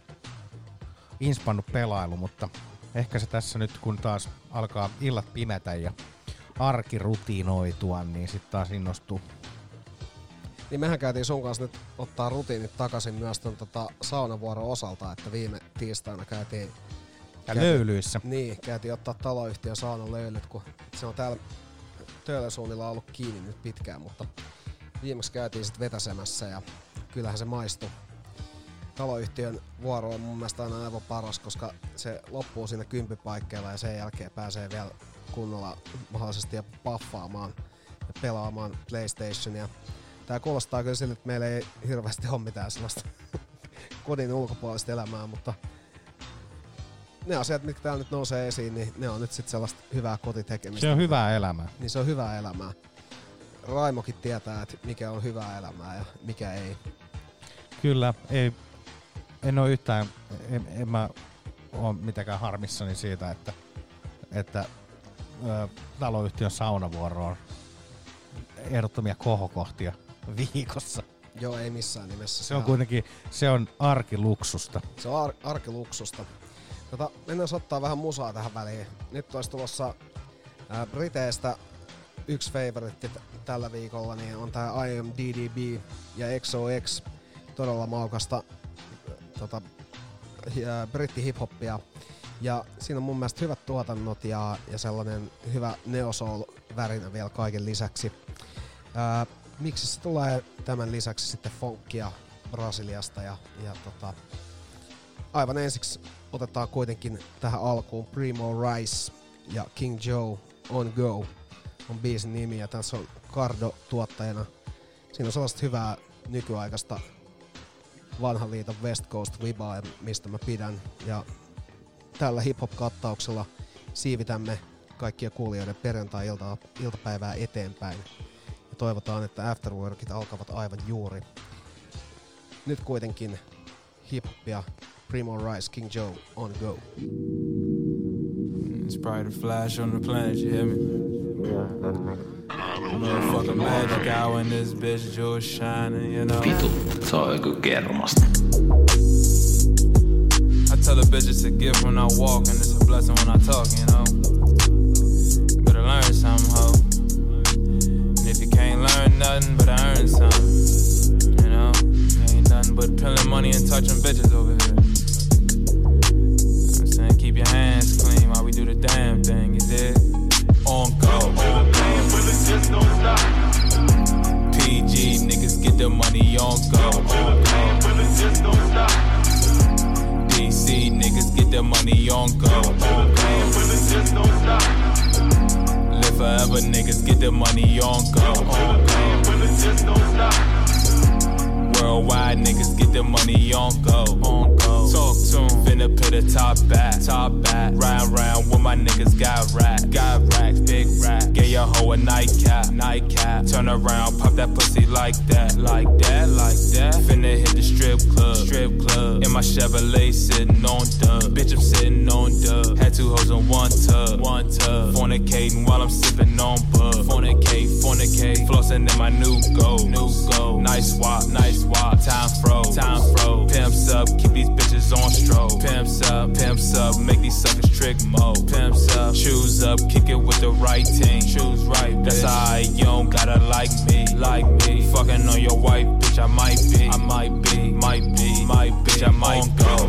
inspannut pelailu, mutta ehkä se tässä nyt, kun taas alkaa illat pimetä ja arki rutiinoitua, niin sitten taas innostuu. Niin mehän käytiin sun kanssa nyt ottaa rutiinit takaisin myös ton tota saunavuoron osalta, että viime tiistaina käytiin... Ja löylyissä. Niin, käytiin ottaa taloyhtiön saunan löylyt, kun se on täällä Töölösuunnilla ollut kiinni nyt pitkään, mutta viimeksi käytiin sitten vetäsemässä ja kyllähän se maistui. Taloyhtiön vuoro on mun mielestä aina aivan paras, koska se loppuu siinä kympipaikkeilla ja sen jälkeen pääsee vielä kunnolla mahdollisesti jopa paffaamaan ja pelaamaan PlayStationia. Tää kuulostaa kyllä siltä, että meillä ei hirveästi ole mitään sellaista kodin ulkopuolista elämää, mutta ne asiat, mitkä täällä nyt nousee esiin, niin ne on nyt sitten sellaista hyvää kotitekemistä. Se on hyvää elämää. Niin se on hyvää elämää. Raimokin tietää, että mikä on hyvää elämää ja mikä ei. Kyllä, ei, en ole yhtään, en, en mä ole mitenkään harmissani siitä, että, että ö, taloyhtiön saunavuoro on ehdottomia kohokohtia viikossa. Joo, ei missään nimessä. Se on kuitenkin, se on arkiluksusta. Se on ar- arkiluksusta. Tota, mennään ottaa vähän musaa tähän väliin. Nyt olisi tulossa ää, Briteistä yksi favoritti t- tällä viikolla, niin on tää I Am DDB ja XOX. Todella maukasta tota, britti hiphoppia. Ja siinä on mun mielestä hyvät tuotannot ja, ja sellainen hyvä neosoul värinä vielä kaiken lisäksi. Ää, miksi se tulee tämän lisäksi sitten funkia Brasiliasta ja, ja tota, aivan ensiksi otetaan kuitenkin tähän alkuun Primo Rice ja King Joe On Go on biisin nimi ja tässä on Cardo tuottajana. Siinä on sellaista hyvää nykyaikaista vanhan liiton West Coast vibaa, mistä mä pidän. Ja tällä hip-hop-kattauksella siivitämme kaikkia kuulijoiden perjantai-iltapäivää eteenpäin. Ja toivotaan, että afterworkit alkavat aivan juuri. Nyt kuitenkin hip-hopia Primo Rice, King Joe, On Go. It's probably the flash on the planet, you hear me? Motherfucker magic hour in this bitch, jewel shining, you know? Vitu, se on joku kermasta. I tell the bitch it's a gift when I walk and it's a blessing when I talk, you know? Better learn something, nothing, but I earn something, you know? Ain't nothing but money and touching bitches over here. I'm saying keep your hands clean while we do the damn thing, you dig? On go, on go. PG niggas get the money on go, on go. DC niggas get the money on go, on go. Forever niggas get the money on go, on go. Worldwide niggas get the money on go, on go. Talk to 'em, finna put a top back, top back. Round round with my niggas got racks, got racks, big rack. Get your hoe a nightcap, nightcap. Turn around, pop that pussy like that, like that, like that. Finna hit the strip club, strip club. In my Chevrolet sitting on dub, bitch I'm sitting on dub. Had two hoes in one tub, one tub. Fornicating while I'm sipping on bub. Fornicate, fornicate. Flossing in my new gold, new gold. Nice swap, nice swap. Time froze, time froze. Pimps up, keep these bitches on stroke. Pimps up, pimps up, make these suckers trick mode. Pimps up, shoes up, kick it with the right team. Shoes right, bitch. that's side, you don't gotta like me, like me. Fucking on your wife, bitch, I might be, I might be, might be, might bitch, I might go.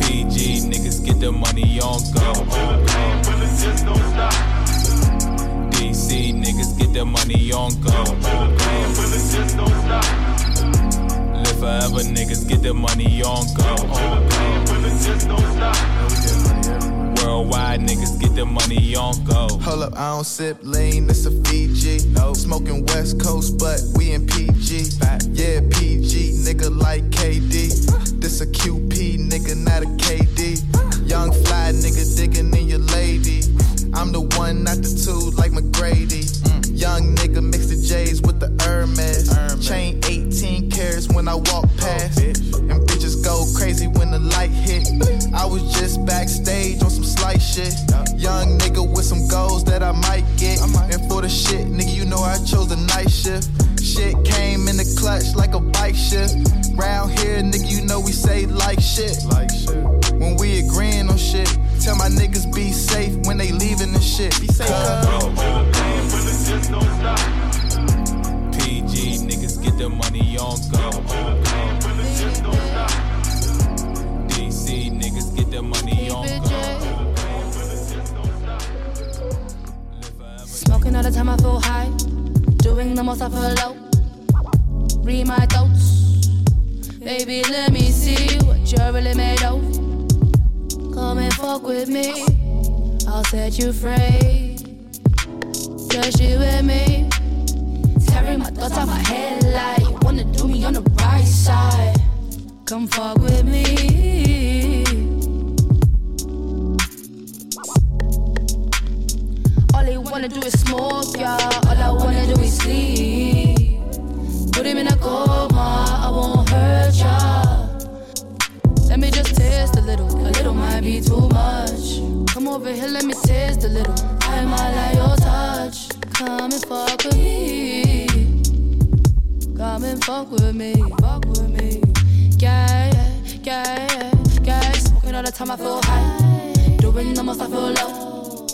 PG niggas get the money on go. DC niggas get the money on go. Live forever, niggas get the money on go. Worldwide niggas get the money on go. Hold up, I don't sip lean, it's a Fiji. No. Smoking West Coast, but we in PG. Yeah, PG, nigga like KD. This a QP, nigga, not a KD. Young fly nigga digging in your lady. I'm the one, not the two, like McGrady. Mm. Young nigga mix the J's with the Hermes. Chain 18 carats when I walk oh, past. And bitches go crazy when the light hit. I was just backstage on some slight shit. Young nigga with some goals that I might get. And for the shit, nigga, you know I chose the night shift. Shit came in the clutch like a bike shift. Round here, nigga, you know we say like shit. Like shit. When we agreeing on shit, tell my niggas be safe when they leaving the shit. Be safe, PG niggas get the money on go. DC niggas get the money on go. Smoking all the time, I feel high. Doing the most, I feel low. Read my thoughts. Baby, let me see what you're really made of. Come and fuck with me. I'll set you free. Just you and me. Tearing my thoughts out my head like you wanna do me on the right side. Come fuck with me. All they wanna do is smoke, yeah. All I wanna do is sleep. Put him in a coma, I won't hurt ya. Let me just taste a little, a little might be too much. Come over here, let me taste a little. I might like your touch. Come and fuck with me. Come and fuck with me, fuck with me. Yeah, yeah, yeah, yeah. Smoking all the time, I feel high. Doing the most, I feel low.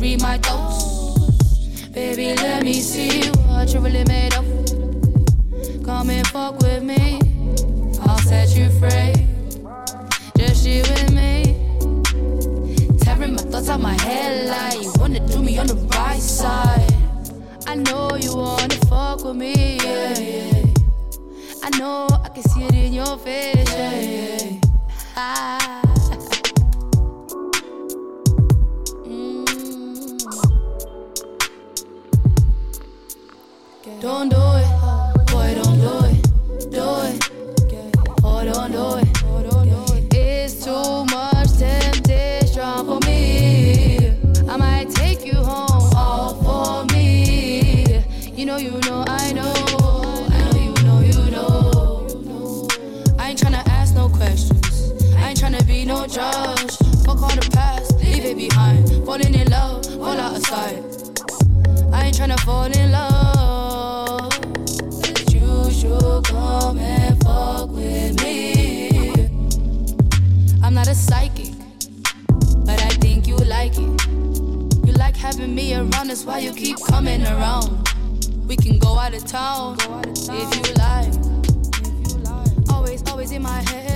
Read my thoughts. Baby, let me see what you really made of. Come and fuck with me. I'll set you free. You and me. Tearing my thoughts out my head like you wanna do me on the right side. I know you wanna fuck with me, yeah, yeah. I know I can see it in your face, yeah, yeah. Ah. Mm. Don't do it, tryna fall in love. You should come and fuck with me. I'm not a psychic, but I think you like it. You like having me around, that's why you keep coming around. We can go out of town if you like. Always, always in my head,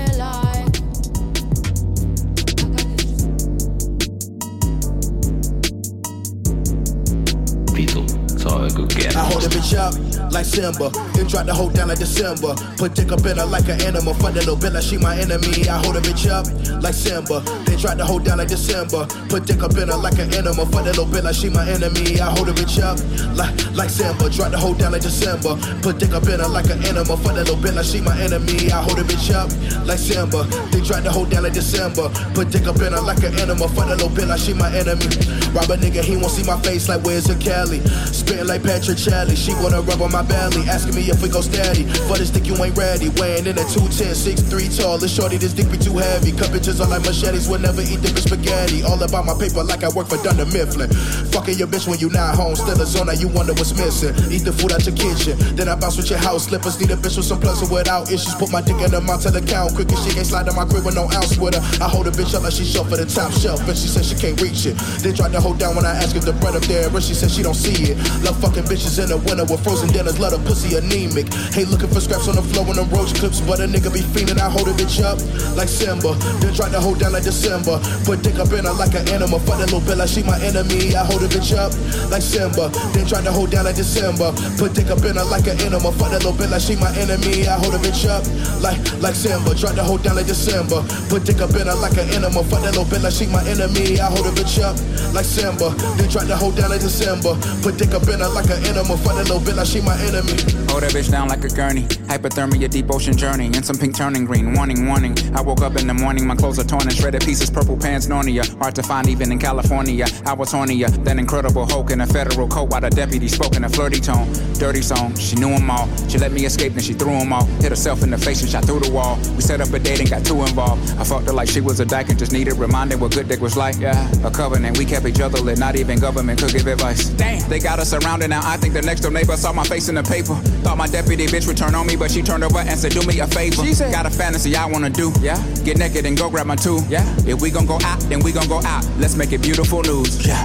se on joku I hold a bitch up like Simba. Then drop the hoe down like December. Put dick up in her like an animal. Fuck that little bitch like she my enemy. I hold a bitch up like Simba. Then drop the hoe down like December. Put dick up in her like an animal. Fuck that little bitch like she my enemy. I hold a bitch up like like Simba. Drop the hoe down like December. Put dick up in her like an animal. Fuck that little bitch like she my enemy. I hold a bitch up like Simba. Then drop the hoe down like December. Put dick up in her like an animal. Fuck that little bitch like she my enemy. Rob a nigga, he won't see my face like where's the Cali. Spitting like Patrick Charlie. She wanna rub on my belly, asking me if we go steady. For this dick, you ain't ready. Weighing in at 210, 6'3 tall. This shorty, this dick be too heavy. Cut bitches are like machetes, will never eat dick spaghetti. All about my paper like I work for Dunder Mifflin. Fucking your bitch when you not home. Still a zone, you wonder what's missing. Eat the food out your kitchen. Then I bounce with your house slippers. Need a bitch with some plugs and without issues. Put my dick in the mouth to the count. Quick as she ain't slide in my crib with no ounce with her. I hold a bitch up like she short for the top shelf. And she said she can't reach it. Then tried to hold down when I ask if the bread up there. But she said she don't see it. Love fucking bitches in the winter with frozen dinners. Let her pussy anemic. Hey, looking for scraps on the floor in them roach clips. But a nigga be fiending. I hold a bitch up like Simba. Then try to hold down like December. Put dick up in her like an animal. Fuck that little bitch like she my enemy. I hold a bitch up like Simba. Then try to hold down like December. Put dick up in her like an animal. Fuck that little bitch like she my enemy. I hold a bitch up like like Simba. Try to hold down like December. Put dick up in her like an animal. Fuck that little bitch like she my enemy. I hold a bitch up like Simba. Then tried to hold down like December. Put dick up in her like an animal. Fuck that little bitch like she my enemy. Hold that bitch down like a gurney. Hypothermia, deep ocean journey. And some pink turning green. Warning, warning. I woke up in the morning, my clothes are torn and shredded pieces. Purple pants, Narnia. Hard to find even in California. I was hornier uh, than Incredible Hulk in a federal coat while the deputy spoke in a flirty tone. Dirty song, she knew them all. She let me escape, then she threw them all. Hit herself in the face and shot through the wall. We set up a date and got too involved. I fucked her like she was a dyke and just needed reminding what good dick was like. Yeah, a covenant. We kept each other lit, not even government could give advice. Damn, they got us surrounded now. I think the next door neighbor saw my face in the paper. Thought my deputy bitch would turn on me, but she turned over and said, Do me a favor. She said, Got a fantasy I wanna do. Yeah, get naked and go grab my two. Yeah, if we gon' go out, then we gon' go out. Let's make it beautiful news. Yeah.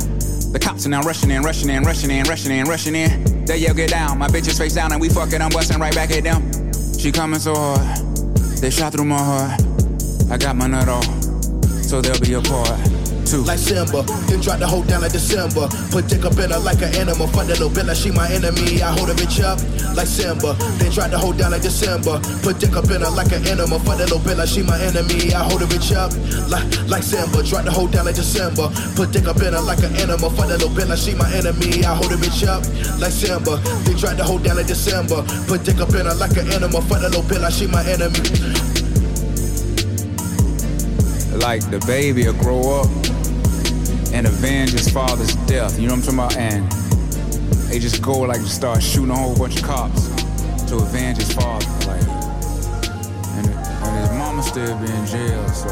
The cops are now rushing in, rushing in, rushing in, rushing in, rushing in. They yell, get down. My bitch is face down and we fucking, I'm busting right back at them. She coming so hard. They shot through my heart. I got my nut off. So they'll be apart. Two. Like Simba, then tried to hold down like December. Put dick up in her like an animal. Fuck that little bitch like she my enemy. I hold a bitch up like Simba. Then tried to hold down like December. Put dick up in her like an animal. Fuck that little bitch like she my enemy. I hold a bitch up like like Simba. Tried to hold down like December. Put dick up in her like an animal. Fuck that little bitch like she my enemy. I hold a bitch up like Simba. Then tried to hold down like December. Put dick up in her like an animal. Fuck that little bitch like she my enemy. Like the baby will grow up and avenge his father's death. You know what I'm talking about? And they just go like just start shooting a whole bunch of cops to avenge his father. Like, and, and his mama still be in jail, so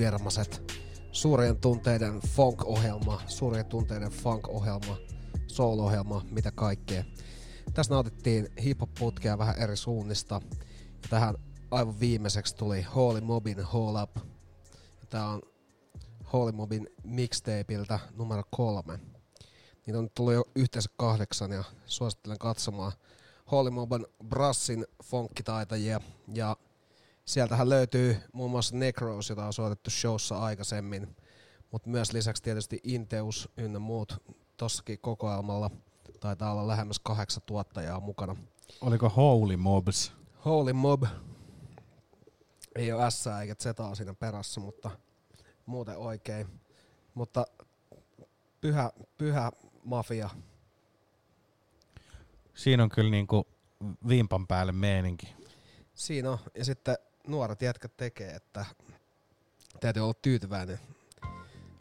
Ykygermaset, suurien tunteiden funk-ohjelma, suurien tunteiden funk-ohjelma, soul-ohjelma, mitä kaikkea. Tässä nautittiin hip-hop-putkea vähän eri suunnista. Ja tähän aivan viimeiseksi tuli Holy Mobin Hall Up. Tää on Holy Mobin mixtapeiltä numero kolme. Niitä on tullut jo yhteensä kahdeksan ja suosittelen katsomaan Holy Mobin Brassin funkkitaitajia ja sieltähän löytyy muun muassa Necros, jota on soitettu showssa aikaisemmin, mutta myös lisäksi tietysti Inteus ynnä muut tossakin kokoelmalla taitaa olla lähemmäs kahdeksan tuottajaa mukana. Oliko Holy Mobs? Holy Mob. Ei ole S eikä Z siinä perässä, mutta muuten oikein. Mutta pyhä, pyhä mafia. Siinä on kyllä niinku vimpan päälle meininki. Siinä on. Ja sitten nuoret jätkät tekee, että täytyy olla tyytyväinen.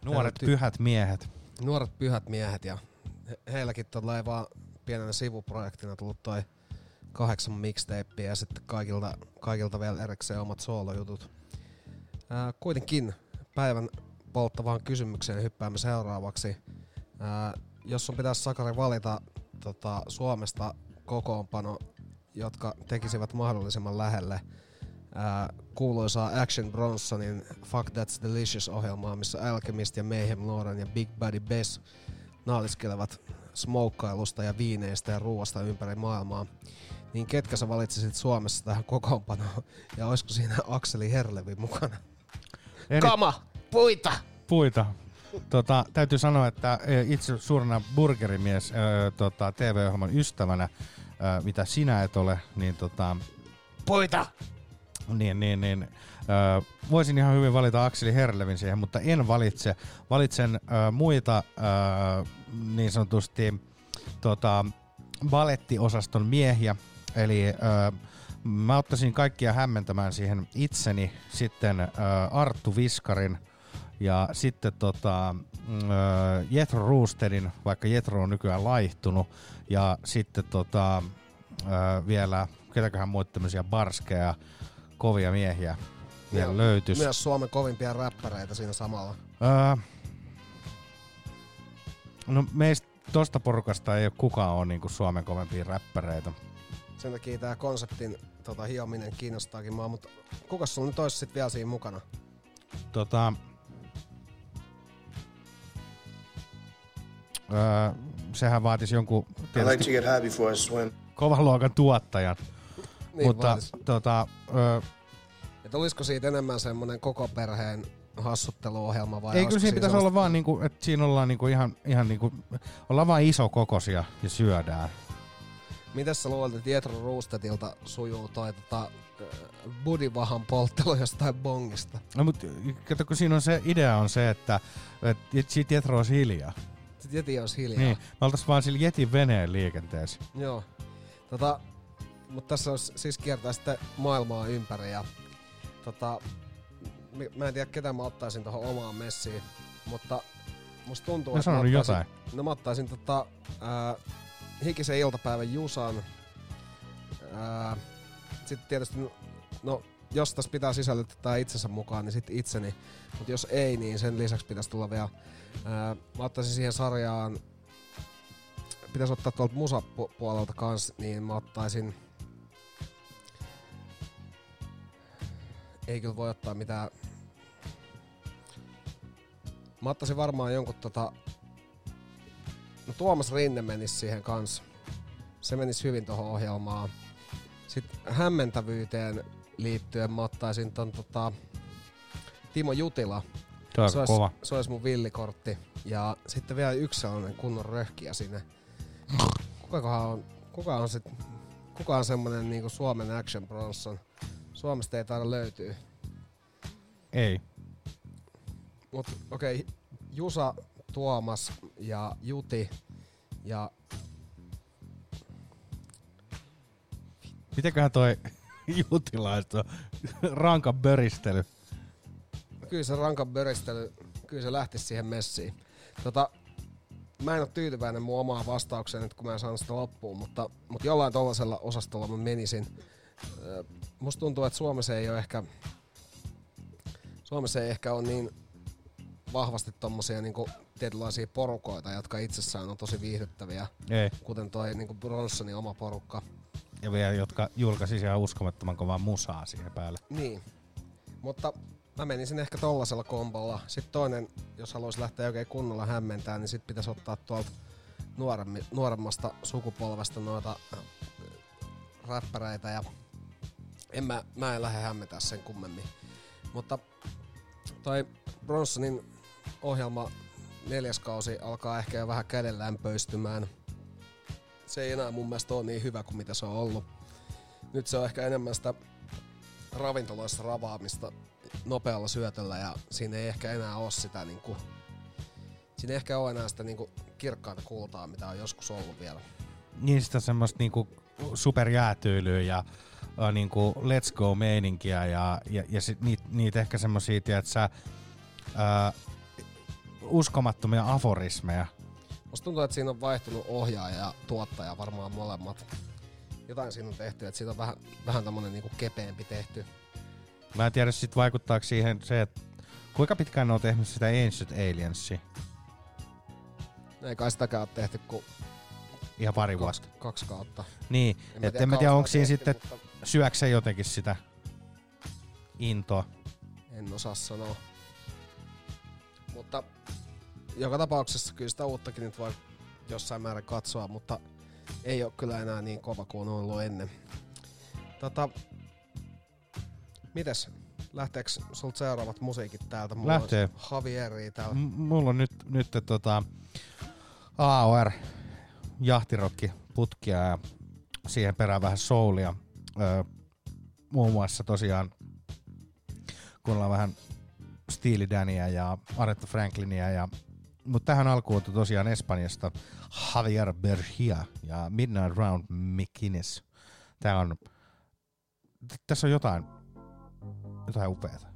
Nuoret Täytyy- pyhät miehet. Nuoret pyhät miehet ja he- heilläkin tuolla ei vaan pienenä sivuprojektina tullut toi kahdeksan mixtapeä ja sitten kaikilta, kaikilta vielä erikseen omat soolojutut. Ää, kuitenkin päivän polttavaan kysymykseen hyppäämme seuraavaksi. Ää, jos sun pitäisi Sakari valita tota, Suomesta kokoonpano, jotka tekisivät mahdollisimman lähelle ää, kuuluisaa Action Bronsonin Fuck That's Delicious-ohjelmaa, missä Alchemist ja Mayhem Lauren ja Big Buddy Bess naaliskelevat smokailusta ja viineistä ja ruoasta ympäri maailmaa. Niin ketkä sä valitsisit Suomessa tähän kokoonpanoon? Ja olisiko siinä Akseli Herlevi mukana? Eri- Kama! Puita! Puita. Tota, täytyy sanoa, että e, itse suurena burgerimies ö, tota, TV-ohjelman ystävänä, ö, mitä sinä et ole, niin tota, Puita! Niin, niin, niin ö, voisin ihan hyvin valita Akseli Herlevin siihen, mutta en valitse. Valitsen ö, muita ö, niin sanotusti tota, balettiosaston miehiä, eli ö, mä ottaisin kaikkia hämmentämään siihen itseni, sitten ö, Arttu Viskarin ja sitten tota, mm, ö, Jethro Roostedin, vaikka Jethro on nykyään laihtunut, ja sitten tota, ö, vielä, ketäköhän muita tämmöisiä barskeja, kovia miehiä vielä Ja löytyisi. Myös Suomen kovimpia räppäreitä siinä samalla. Öö, no meistä tosta porukasta ei ole kukaan ole niinku Suomen kovempia räppäreitä. Sen takia tää konseptin tota, hiominen kiinnostaakin mua, mutta kuka sulla nyt olisi sit vielä siinä mukana? Tota, öö, sehän vaatisi jonkun I like to tietysti get high before I swim. kovan luokan tuottajan. Niin Mutta vaatis. tota, öö, Et olisiko siitä enemmän semmonen koko perheen hassutteluohjelma vai ei kyllä siinä pitäisi sellaista- olla vaan niinku, että siinä ollaan niinku ihan, ihan niinku, ollaan vaan isokokoisia ja syödään. Mites sä luulet, että Jetro Roostetilta sujuu toi tota, budivahan polttelu jostain bongista? No mut kato, kun siinä on se idea on se, että, että siitä Jetro olisi hiljaa. Sitten Jeti olisi hiljaa. Niin, me oltais vaan sillä Jetin veneen liikenteessä. Joo. Tota, mutta tässä olisi siis kiertää sitten maailmaa ympäri ja tota, mä en tiedä ketä mä ottaisin tuohon omaan messiin, mutta musta tuntuu, No että mä ottaisin, jotain. No mä ottaisin tota, ää, hikisen iltapäivän Jusan. Ää, sitten tietysti, no- no jos tässä pitää sisällyttää itsensä mukaan, niin sitten itseni. Mutta jos ei, niin sen lisäksi pitäisi tulla vielä. Ää, mä ottaisin siihen sarjaan pitäisi ottaa tuolta musapuolelta kans, niin mä ottaisin... Ei kyllä voi ottaa mitään... Mä ottaisin varmaan jonkun tota... No Tuomas Rinne menisi siihen kans. Se menisi hyvin tuohon ohjelmaan. Sitten hämmentävyyteen liittyen mä ottaisin ton tota... Timo Jutila. Se olisi, kova. se olisi mun villikortti. Ja sitten vielä yksi sellainen kunnon röhkiä sinne. Kukakohan on, kuka on sit, kuka on semmonen niinku Suomen Action Bronson? Suomesta ei taida löytyä. Ei. Mut okei, okay, Jusa, Tuomas ja Juti ja Mitenköhän toi jutilaista rankan böristely? kyllä se rankan böristely, kyllä se lähti siihen messiin. Tota, mä en ole tyytyväinen mun omaan vastaukseen nyt, kun mä en saanut sitä loppuun, mutta, mutta jollain tollasella osastolla mä menisin. Musta tuntuu, että Suomessa ei ole ehkä Suomessa ei ehkä ole niin vahvasti tommosia niinku tietynlaisia porukoita, jotka itsessään on tosi viihdyttäviä. Ei. Kuten toi niinku Bronsonin oma porukka. Ja vielä, jotka julkaisi ihan uskomattoman kovaa musaa siihen päälle. Niin. Mutta mä menisin ehkä tollasella kombolla. Sitten toinen, jos haluaisi lähteä oikein kunnolla hämmentää, niin sit pitäisi ottaa tuolta nuoremmi, nuoremmasta sukupolvesta noita räppäreitä ja en mä, mä en lähde hämmentää sen kummemmin. Mutta toi Bronsonin ohjelma neljäs kausi alkaa ehkä jo vähän kädenlämpöistymään. Se ei enää mun mielestä ole niin hyvä kuin mitä se on ollut. Nyt se on ehkä enemmän sitä ravintoloissa ravaamista nopealla syötöllä ja siinä ei ehkä enää ole sitä niinku, siinä ei ehkä ole enää sitä niinku kirkkaata kultaa, mitä on joskus ollut vielä. Niin sitä semmoista niinku superjäätyylyä ja uh, niinku let's go meininkiä ja, ja, ja sit niitä niit ehkä semmosia, että sä, uh, uskomattomia aforismeja. Musta tuntuu, että siinä on vaihtunut ohjaaja ja tuottaja varmaan molemmat. Jotain siinä on tehty, että siitä on vähän, vähän tämmönen niinku kepeämpi tehty. Mä en tiedä sit vaikuttaako siihen se, että kuinka pitkään ne on tehnyt sitä Ancient Aliensia. Ei kai sitäkään ole tehty kuin Ihan pari kaksi, vuotta. kaksi kautta. Niin, En että en mä tiedä onko siinä sitten, mutta- syöksä jotenkin sitä intoa. En osaa sanoa. Mutta joka tapauksessa kyllä sitä uuttakin nyt voi jossain määrin katsoa, mutta ei ole kyllä enää niin kova kuin on ollut ennen. Tota, mites? Lähteekö sulta seuraavat musiikit täältä? Mulla Lähtee. olisi Javieri täällä. M- mulla on nyt, nyt tota AOR jahtirokki putkia ja siihen perään vähän soulia. Öö, muun muassa tosiaan kuunnellaan vähän Steely Dania ja Aretha Franklinia ja mutta tähän alkuun to- tosiaan Espanjasta Javier Bergia ja Midnight Round McInnes. Tää on, tässä on jotain, jotain upeata.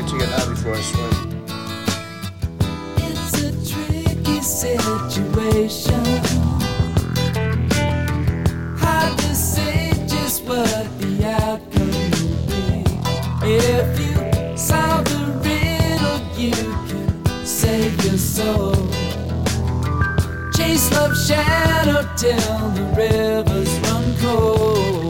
like to get out before I swim. It's a tricky situation. Hard to say just what the outcome will be. If you solve the riddle, you can save your soul. Chase love shadow till the rivers run cold.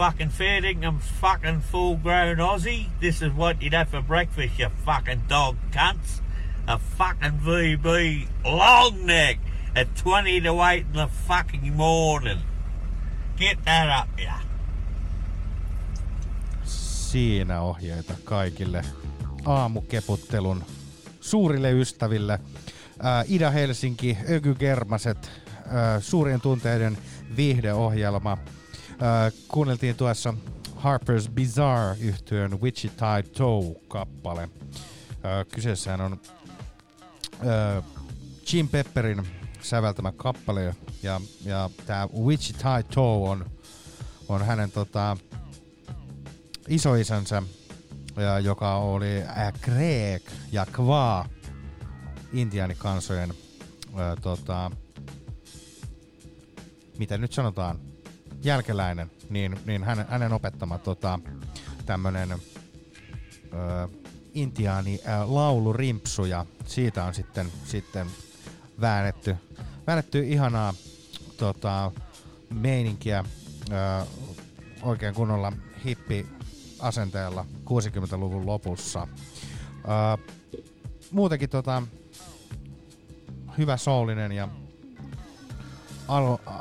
Fucking fair dinkum fucking full grown Aussie, this is what you'd have for breakfast, you fucking dog cunts. A fucking VB long neck at 20 to 8 in the fucking morning. Get that up, yeah. Siinä ohjeita kaikille aamukeputtelun suurille ystäville. Ää, Ida-Helsinki, Öky Germaset, ää, suurien tunteiden viihdeohjelma. Ää, kuunneltiin tuossa Harper's Bizarre yhtyön Wichita Toe-kappale. Ää, kyseessähän on ää, Jim Pepperin säveltämä kappale ja, ja tämä Wichita Toe on, on hänen tota, isoisänsä, ja, joka oli äh, Kreek ja Kva intiaanikansojen äh, tota, mitä nyt sanotaan, jälkeläinen, niin, niin hänen, hänen opettama tota, tämmönen ö, intiaani ö, laulurimpsu ja siitä on sitten, sitten väännetty, väännetty ihanaa tota, meininkiä ö, oikein kunnolla hippi asenteella 60-luvun lopussa. Ö, muutenkin tota, hyvä soulinen ja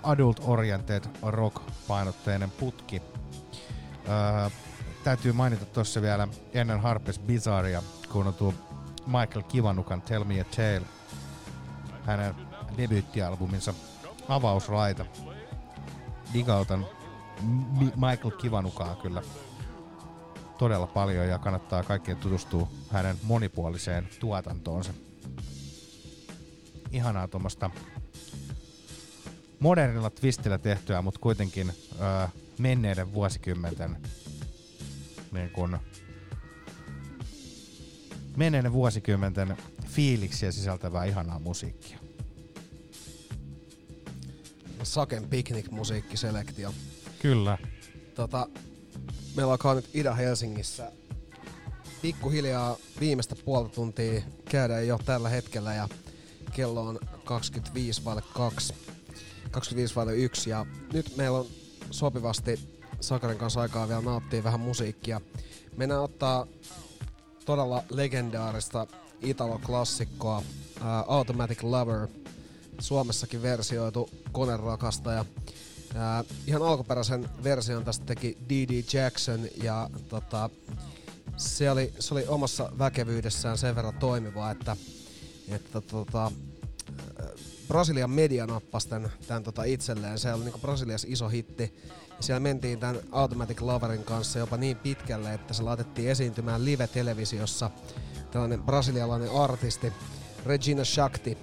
adult-oriented rock-painotteinen putki. Öö, täytyy mainita tuossa vielä ennen Harpes Bizarria, tuo Michael Kivanukan Tell Me a Tale, hänen debyyttialbuminsa avausraita. Digautan Mi- Michael Kivanukaa kyllä todella paljon ja kannattaa kaikkien tutustua hänen monipuoliseen tuotantoonsa. Ihanaa tuommoista modernilla twistillä tehtyä, mutta kuitenkin öö, menneiden vuosikymmenten niin kun, menneiden vuosikymmenten fiiliksiä sisältävää ihanaa musiikkia. Saken Picnic-musiikkiselektio. Kyllä. Tota, meillä alkaa nyt Ida-Helsingissä pikkuhiljaa viimeistä puolta tuntia käydään jo tällä hetkellä ja kello on 25 vaille 2. 25 vaille 1 ja nyt meillä on sopivasti Sakarin kanssa aikaa vielä nauttia vähän musiikkia. Mennään ottaa todella legendaarista Italo-klassikkoa uh, Automatic Lover, Suomessakin versioitu konerakastaja. Uh, ihan alkuperäisen version tästä teki D.D. Jackson ja tota, se, oli, se oli omassa väkevyydessään sen verran toimiva, että, että tota, Brasilian media nappasi tämän, tämän tota itselleen. Se oli niinku Brasiliassa iso hitti. Ja siellä mentiin tämän Automatic Loverin kanssa jopa niin pitkälle, että se laitettiin esiintymään live-televisiossa tällainen brasilialainen artisti, Regina Shakti.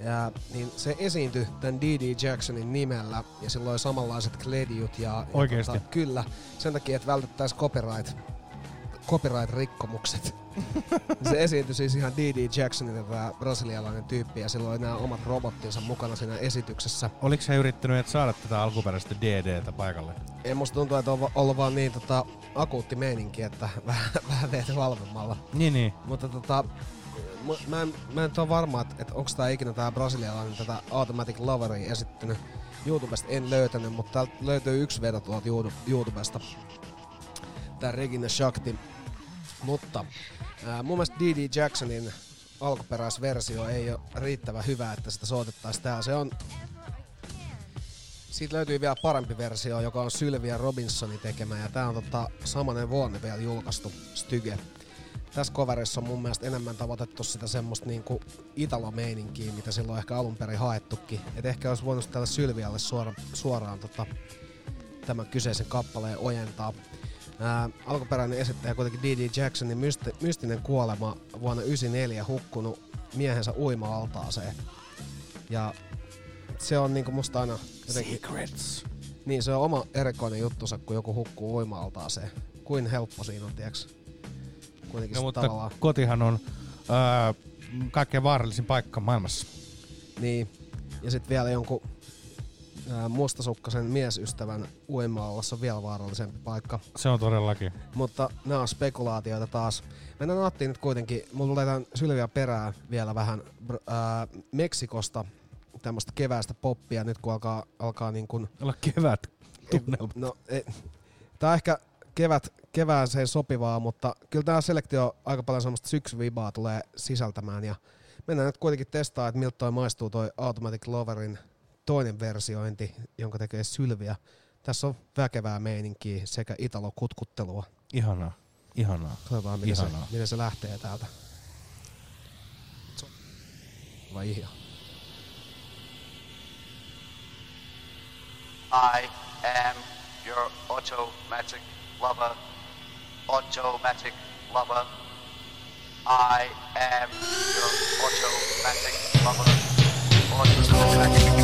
Ja, niin se esiintyi tämän D.D. Jacksonin nimellä ja sillä oli samanlaiset klediut. Ja, ja Oikeesti? Tota, kyllä, sen takia, että vältettäisiin copyright, copyright-rikkomukset. se esiintyi siis ihan D.D. Jacksonin tämä brasilialainen tyyppi ja sillä oli nämä omat robottinsa mukana siinä esityksessä. Oliko sä yrittänyt et saada tätä alkuperäistä DDtä paikalle? Ei musta tuntuu, että on ollut vaan niin tota, akuutti meininki, että vähän, vähän teet valvemmalla. Niin, niin. Mutta tota, mu- mä en, mä en ole varma, että, että onko tää ikinä tää brasilialainen tätä Automatic Loveria esittänyt YouTubesta. En löytänyt, mutta täältä löytyy yksi vedo tuolta Youtube- YouTubesta. Tää Regina Shakti. Mutta ää, mun mielestä D.D. Jacksonin alkuperäisversio ei ole riittävän hyvä, että sitä soitettaisiin täällä. Se on siitä löytyy vielä parempi versio, joka on Sylvia Robinsonin tekemä, ja tää on tota, samanen vuonna vielä julkaistu Styge. tässä coverissa on mun mielestä enemmän tavoitettu sitä semmoista niinku Italo-meininkiä, mitä silloin ehkä alun perin haettukin. Et ehkä olisi voinut tälle Sylvialle suora, suoraan tota, tämän kyseisen kappaleen ojentaa. Ää, alkuperäinen esittäjä kuitenkin D.D. Jacksonin mysti, mystinen kuolema vuonna 1994 hukkunut miehensä uima-altaaseen. Ja se on niinku musta aina jotenkin... Secrets. Niin, se on oma erikoinen juttusa, kun joku hukkuu uima-altaaseen. Kuin helppo siinä on, tiiäks? Kuitenkin No, mutta tavallaan... kotihan on öö, kaikkein vaarallisin paikka maailmassa. Niin. Ja sitten vielä jonkun mustasukkasen miesystävän uima on vielä vaarallisempi paikka. Se on todellakin. Mutta nämä on spekulaatioita taas. Mennään nauttiin nyt kuitenkin. Mulla tulee tämän Sylvia perää vielä vähän ää, Meksikosta tämmöistä keväästä poppia nyt kun alkaa, alkaa niin kuin... Olla kevät tunnelma. No, e, tää on ehkä kevät, kevääseen sopivaa, mutta kyllä tämä selektio aika paljon semmoista syksyvibaa tulee sisältämään ja mennään nyt kuitenkin testaa, että miltä toi maistuu toi Automatic Loverin toinen versiointi, jonka tekee Sylviä. Tässä on väkevää meininkiä sekä italo-kutkuttelua. Ihanaa. Ihanaa. Katsotaan, miten se, Ihanaa. miten se lähtee täältä. Vai ihan? I am your automatic lover. Automatic lover. I am your automatic lover. Automatic lover.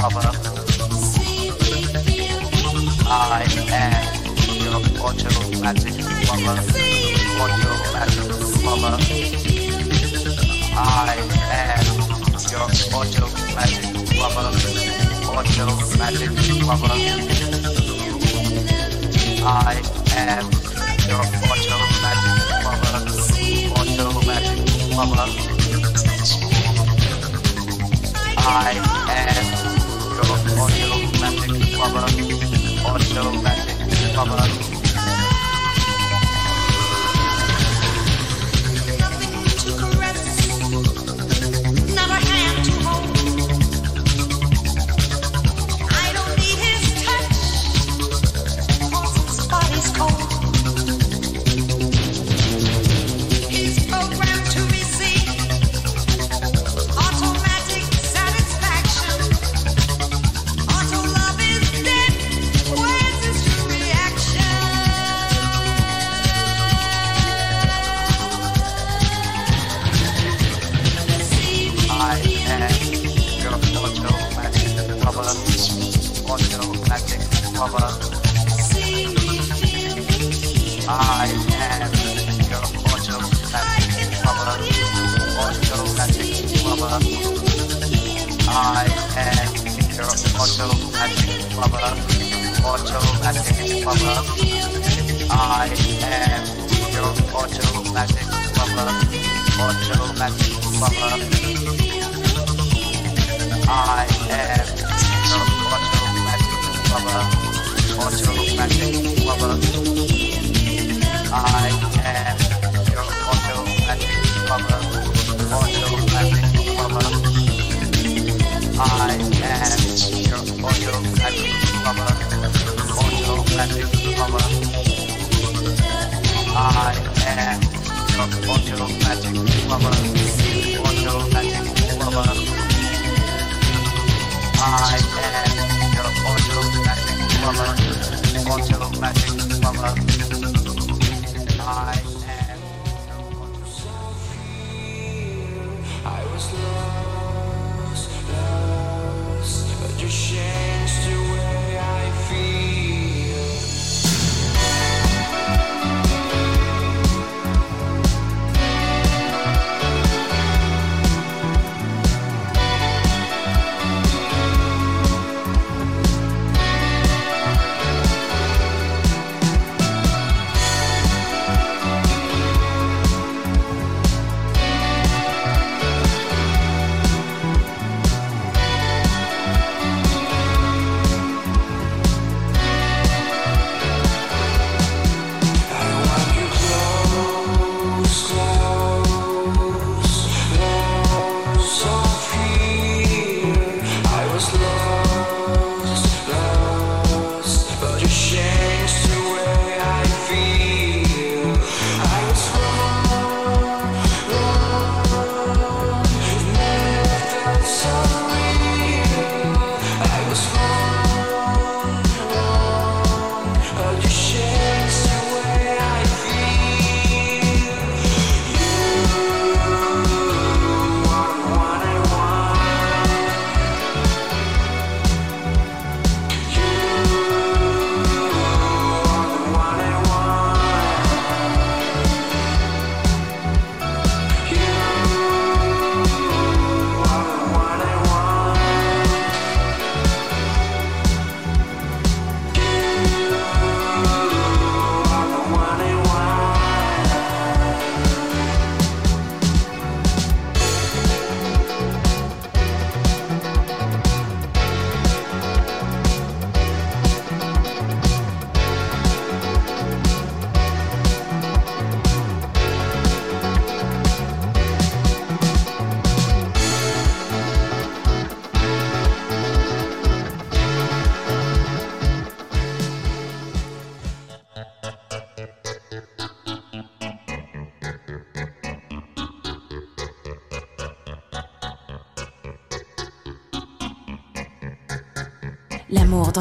Automatic lover. I am your automatic lover. Automatic lover. I am your automatic lover. Automatic lover. I am your automatic lover. Automatic lover. I am your automatic lover. Automatic lover.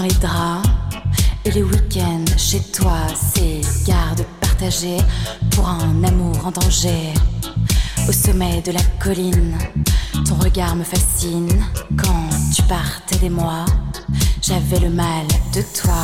les draps. Et les week-ends chez toi, c'est garde partagée pour un amour en danger. Au sommet de la colline, ton regard me fascine. Quand tu partais des mois, j'avais le mal de toi.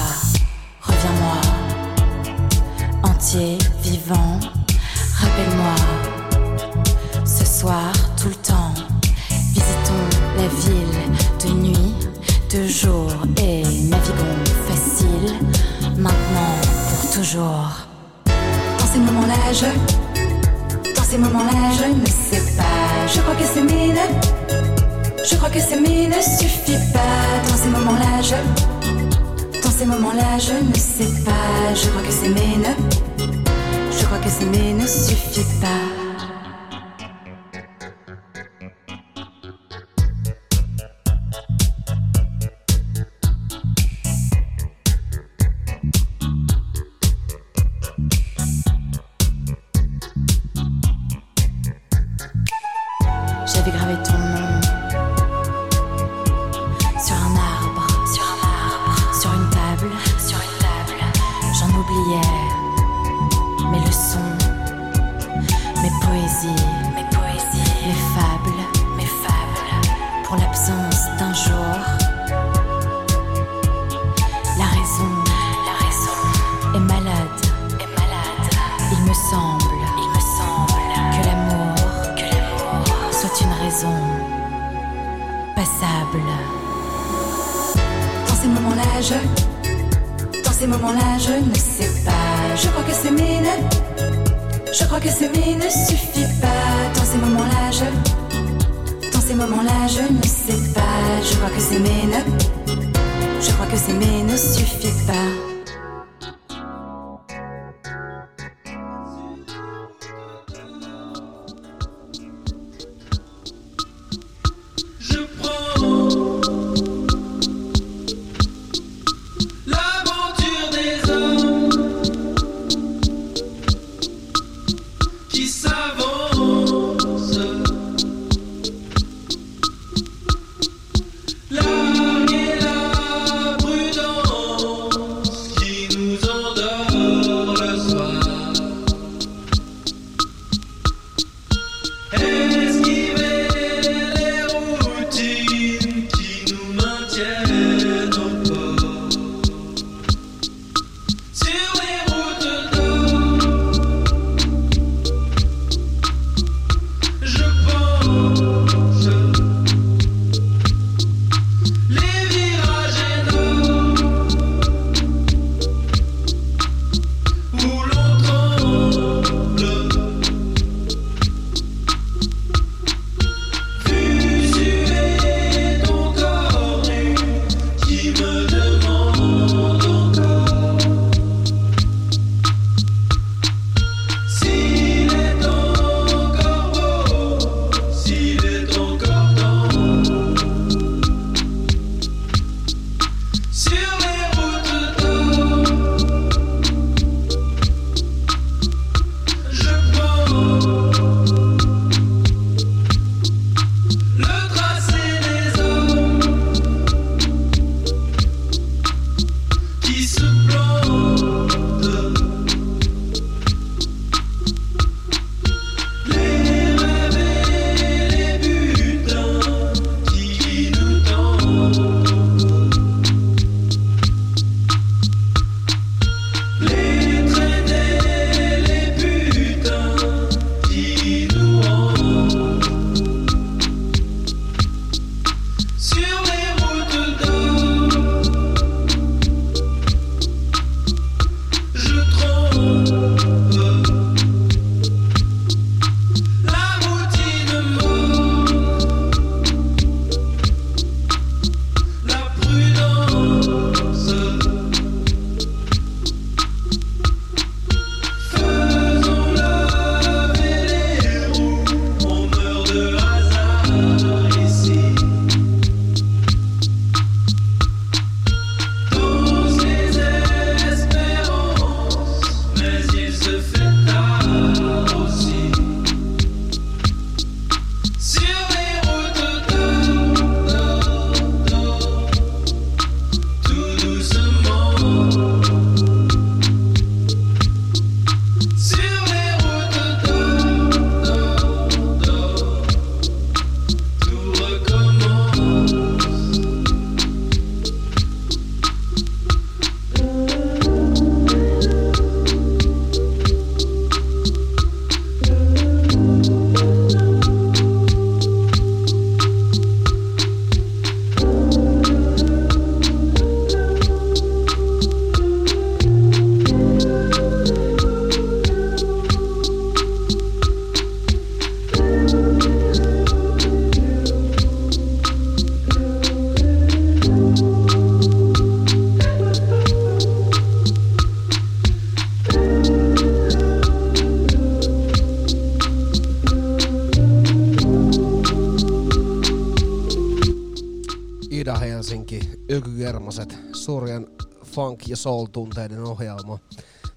Ja soul-tunteiden ohjelma.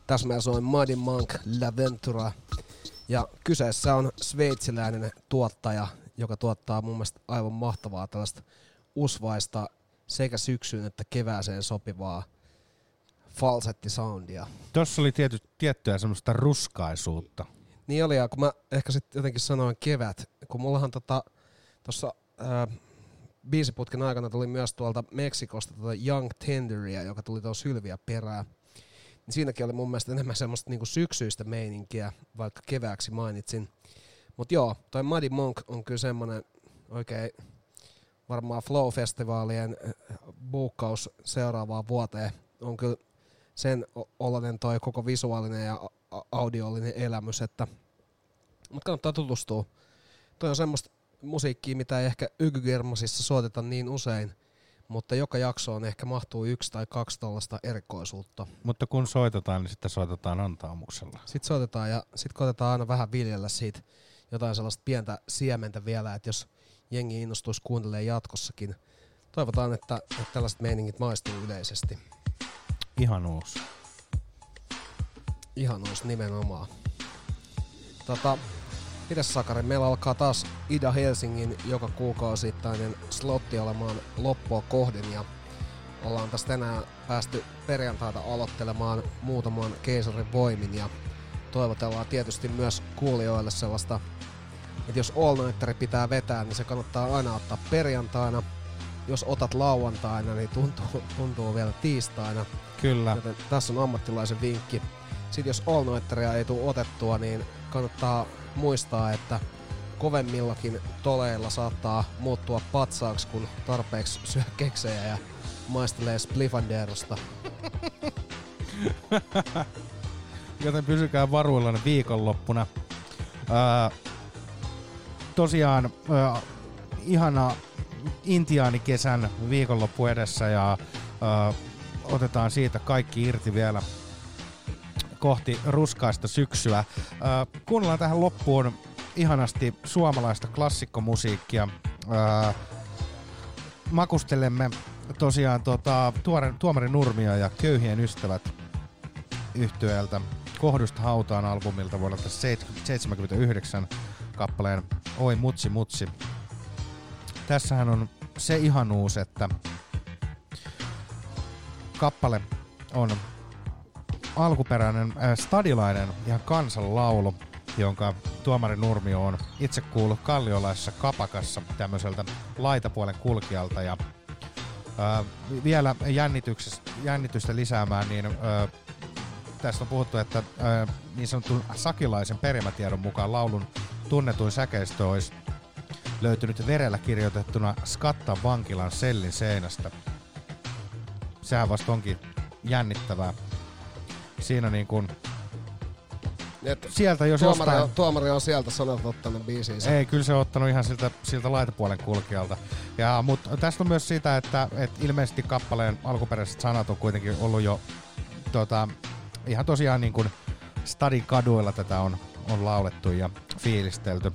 Tässä meillä on Muddy Monk La Ventura. Ja kyseessä on sveitsiläinen tuottaja, joka tuottaa mun mielestä aivan mahtavaa tällaista usvaista sekä syksyyn että kevääseen sopivaa falsettisoundia. Tossa oli tiety, tiettyä semmoista ruskaisuutta. Niin oli, ja kun mä ehkä sitten jotenkin sanoin kevät, kun mullahan tota, tuossa ää, biisiputken aikana tuli myös tuolta Meksikosta tota Young Tenderia, joka tuli tuossa Sylviä perää. Niin siinäkin oli mun mielestä enemmän semmoista niinku syksyistä meininkiä, vaikka kevääksi mainitsin. Mutta joo, toi Muddy Monk on kyllä semmonen oikein varmaan Flow-festivaalien äh, buukkaus seuraavaan vuoteen on kyllä sen o- oloinen toi koko visuaalinen ja audiollinen elämys, että mutta kannattaa tutustua. Toi on semmoista musiikkia, mitä ei ehkä Ykygermasissa soiteta niin usein, mutta joka jaksoon ehkä mahtuu yksi tai kaksi tällaista erikoisuutta. Mutta kun soitetaan, niin sitten soitetaan antaamuksella. Sitten soitetaan ja sitten koitetaan aina vähän viljellä siitä jotain sellaista pientä siementä vielä, että jos jengi innostuisi kuuntelemaan jatkossakin. Toivotaan, että, että tällaiset meiningit maistuu yleisesti. Ihan uusi. Ihan uusi nimenomaan. Tota, mitäs Sakari, meillä alkaa taas Ida Helsingin joka kuukausittainen slotti olemaan loppua kohden ja ollaan tässä tänään päästy perjantaita aloittelemaan muutaman keisarin voimin ja toivotellaan tietysti myös kuulijoille sellaista, että jos all pitää vetää, niin se kannattaa aina ottaa perjantaina. Jos otat lauantaina, niin tuntuu, tuntuu vielä tiistaina. Kyllä. Joten tässä on ammattilaisen vinkki. Sitten jos all ei tule otettua, niin kannattaa muistaa, että kovemmillakin toleilla saattaa muuttua patsaaksi, kun tarpeeksi syö keksejä ja maistelee spliffanderosta. Joten pysykää varuillanne viikonloppuna. Ää, tosiaan ää, ihana intiaanikesän viikonloppu edessä ja ää, otetaan siitä kaikki irti vielä kohti ruskaista syksyä. Kuunnellaan tähän loppuun ihanasti suomalaista klassikkomusiikkia. Makustelemme tosiaan tota, tuore, Tuomari Nurmia ja Köyhien ystävät yhtyeeltä Kohdusta hautaan albumilta vuodelta 1979 kappaleen Oi mutsi mutsi. Tässähän on se ihanuus, että kappale on alkuperäinen äh, stadilainen ihan kansanlaulu, jonka tuomari Nurmio on itse kuullut kalliolaisessa kapakassa tämmöiseltä laitapuolen kulkijalta ja äh, vielä jännitystä lisäämään, niin äh, tästä on puhuttu, että äh, niin sanotun sakilaisen perimätiedon mukaan laulun tunnetuin säkeistö olisi löytynyt verellä kirjoitettuna Skattan vankilan sellin seinästä. Sehän vasta onkin jännittävää. Siinä niin kuin Et sieltä jos tuomari, jostain... on, tuomari on sieltä sanelta ottanut biisiin. Ei, kyllä se on ottanut ihan siltä, siltä laitapuolen kulkijalta. Ja, mutta tästä on myös sitä, että, että ilmeisesti kappaleen alkuperäiset sanat on kuitenkin ollut jo tota, ihan tosiaan niin kuin stadin kaduilla tätä on, on laulettu ja fiilistelty.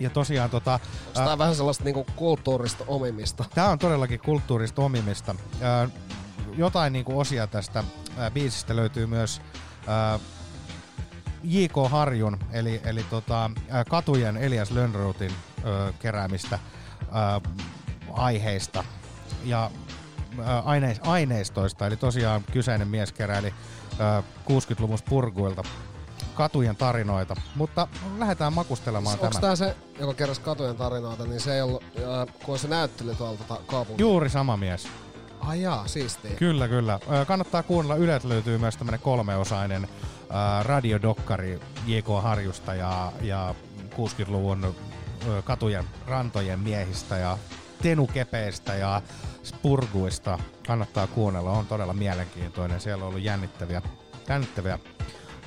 Ja tosiaan tota... Tämä on vähän sellaista niinku kulttuurista omimista. Tämä on todellakin kulttuurista omimista. Ää, jotain niinku osia tästä ää, biisistä löytyy myös ää, J.K. Harjun, eli, eli tota, ää, Katujen Elias Lönnrotin ää, keräämistä ää, aiheista ja ää, aine, aineistoista. Eli tosiaan kyseinen mies keräili ää, 60-luvun spurguilta katujen tarinoita, mutta lähdetään makustelemaan Onko tämä. tämä se, joka kerrasi katujen tarinoita, niin se ei ollut, äh, kun on se näyttely tuolta ta- kaupungin. Juuri sama mies. Ai jaa, siistiä. Kyllä, kyllä. Kannattaa kuunnella. Yleltä löytyy myös tämmönen kolmeosainen radiodokkari J.K. Harjusta ja, ja 60-luvun ö, katujen rantojen miehistä ja tenukepeistä ja spurguista. Kannattaa kuunnella. On todella mielenkiintoinen. Siellä on ollut jännittäviä, jännittäviä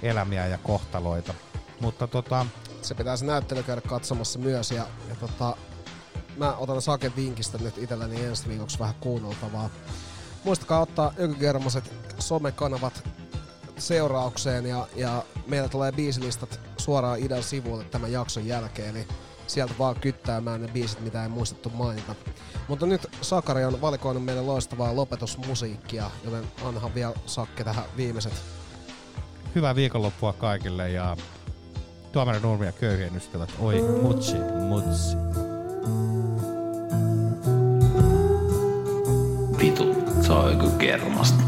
elämiä ja kohtaloita. Mutta tota, Se pitää se näyttely käydä katsomassa myös ja, ja tota, mä otan Sake vinkistä nyt itselläni ensi viikoksi vähän kuunneltavaa. Muistakaa ottaa ökykermaset somekanavat seuraukseen ja, ja meillä tulee biisilistat suoraan idän sivuille tämän jakson jälkeen, eli sieltä vaan kyttäämään ne biisit, mitä ei muistettu mainita. Mutta nyt Sakari on valikoinut meille loistavaa lopetusmusiikkia, joten anhan vielä Sakke tähän viimeiset. Hyvää viikonloppua kaikille ja tuomari nurmia köyhien ystävät. Oi, mutsi, mutsi. saa joku kermasta.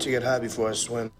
to get high before I swim.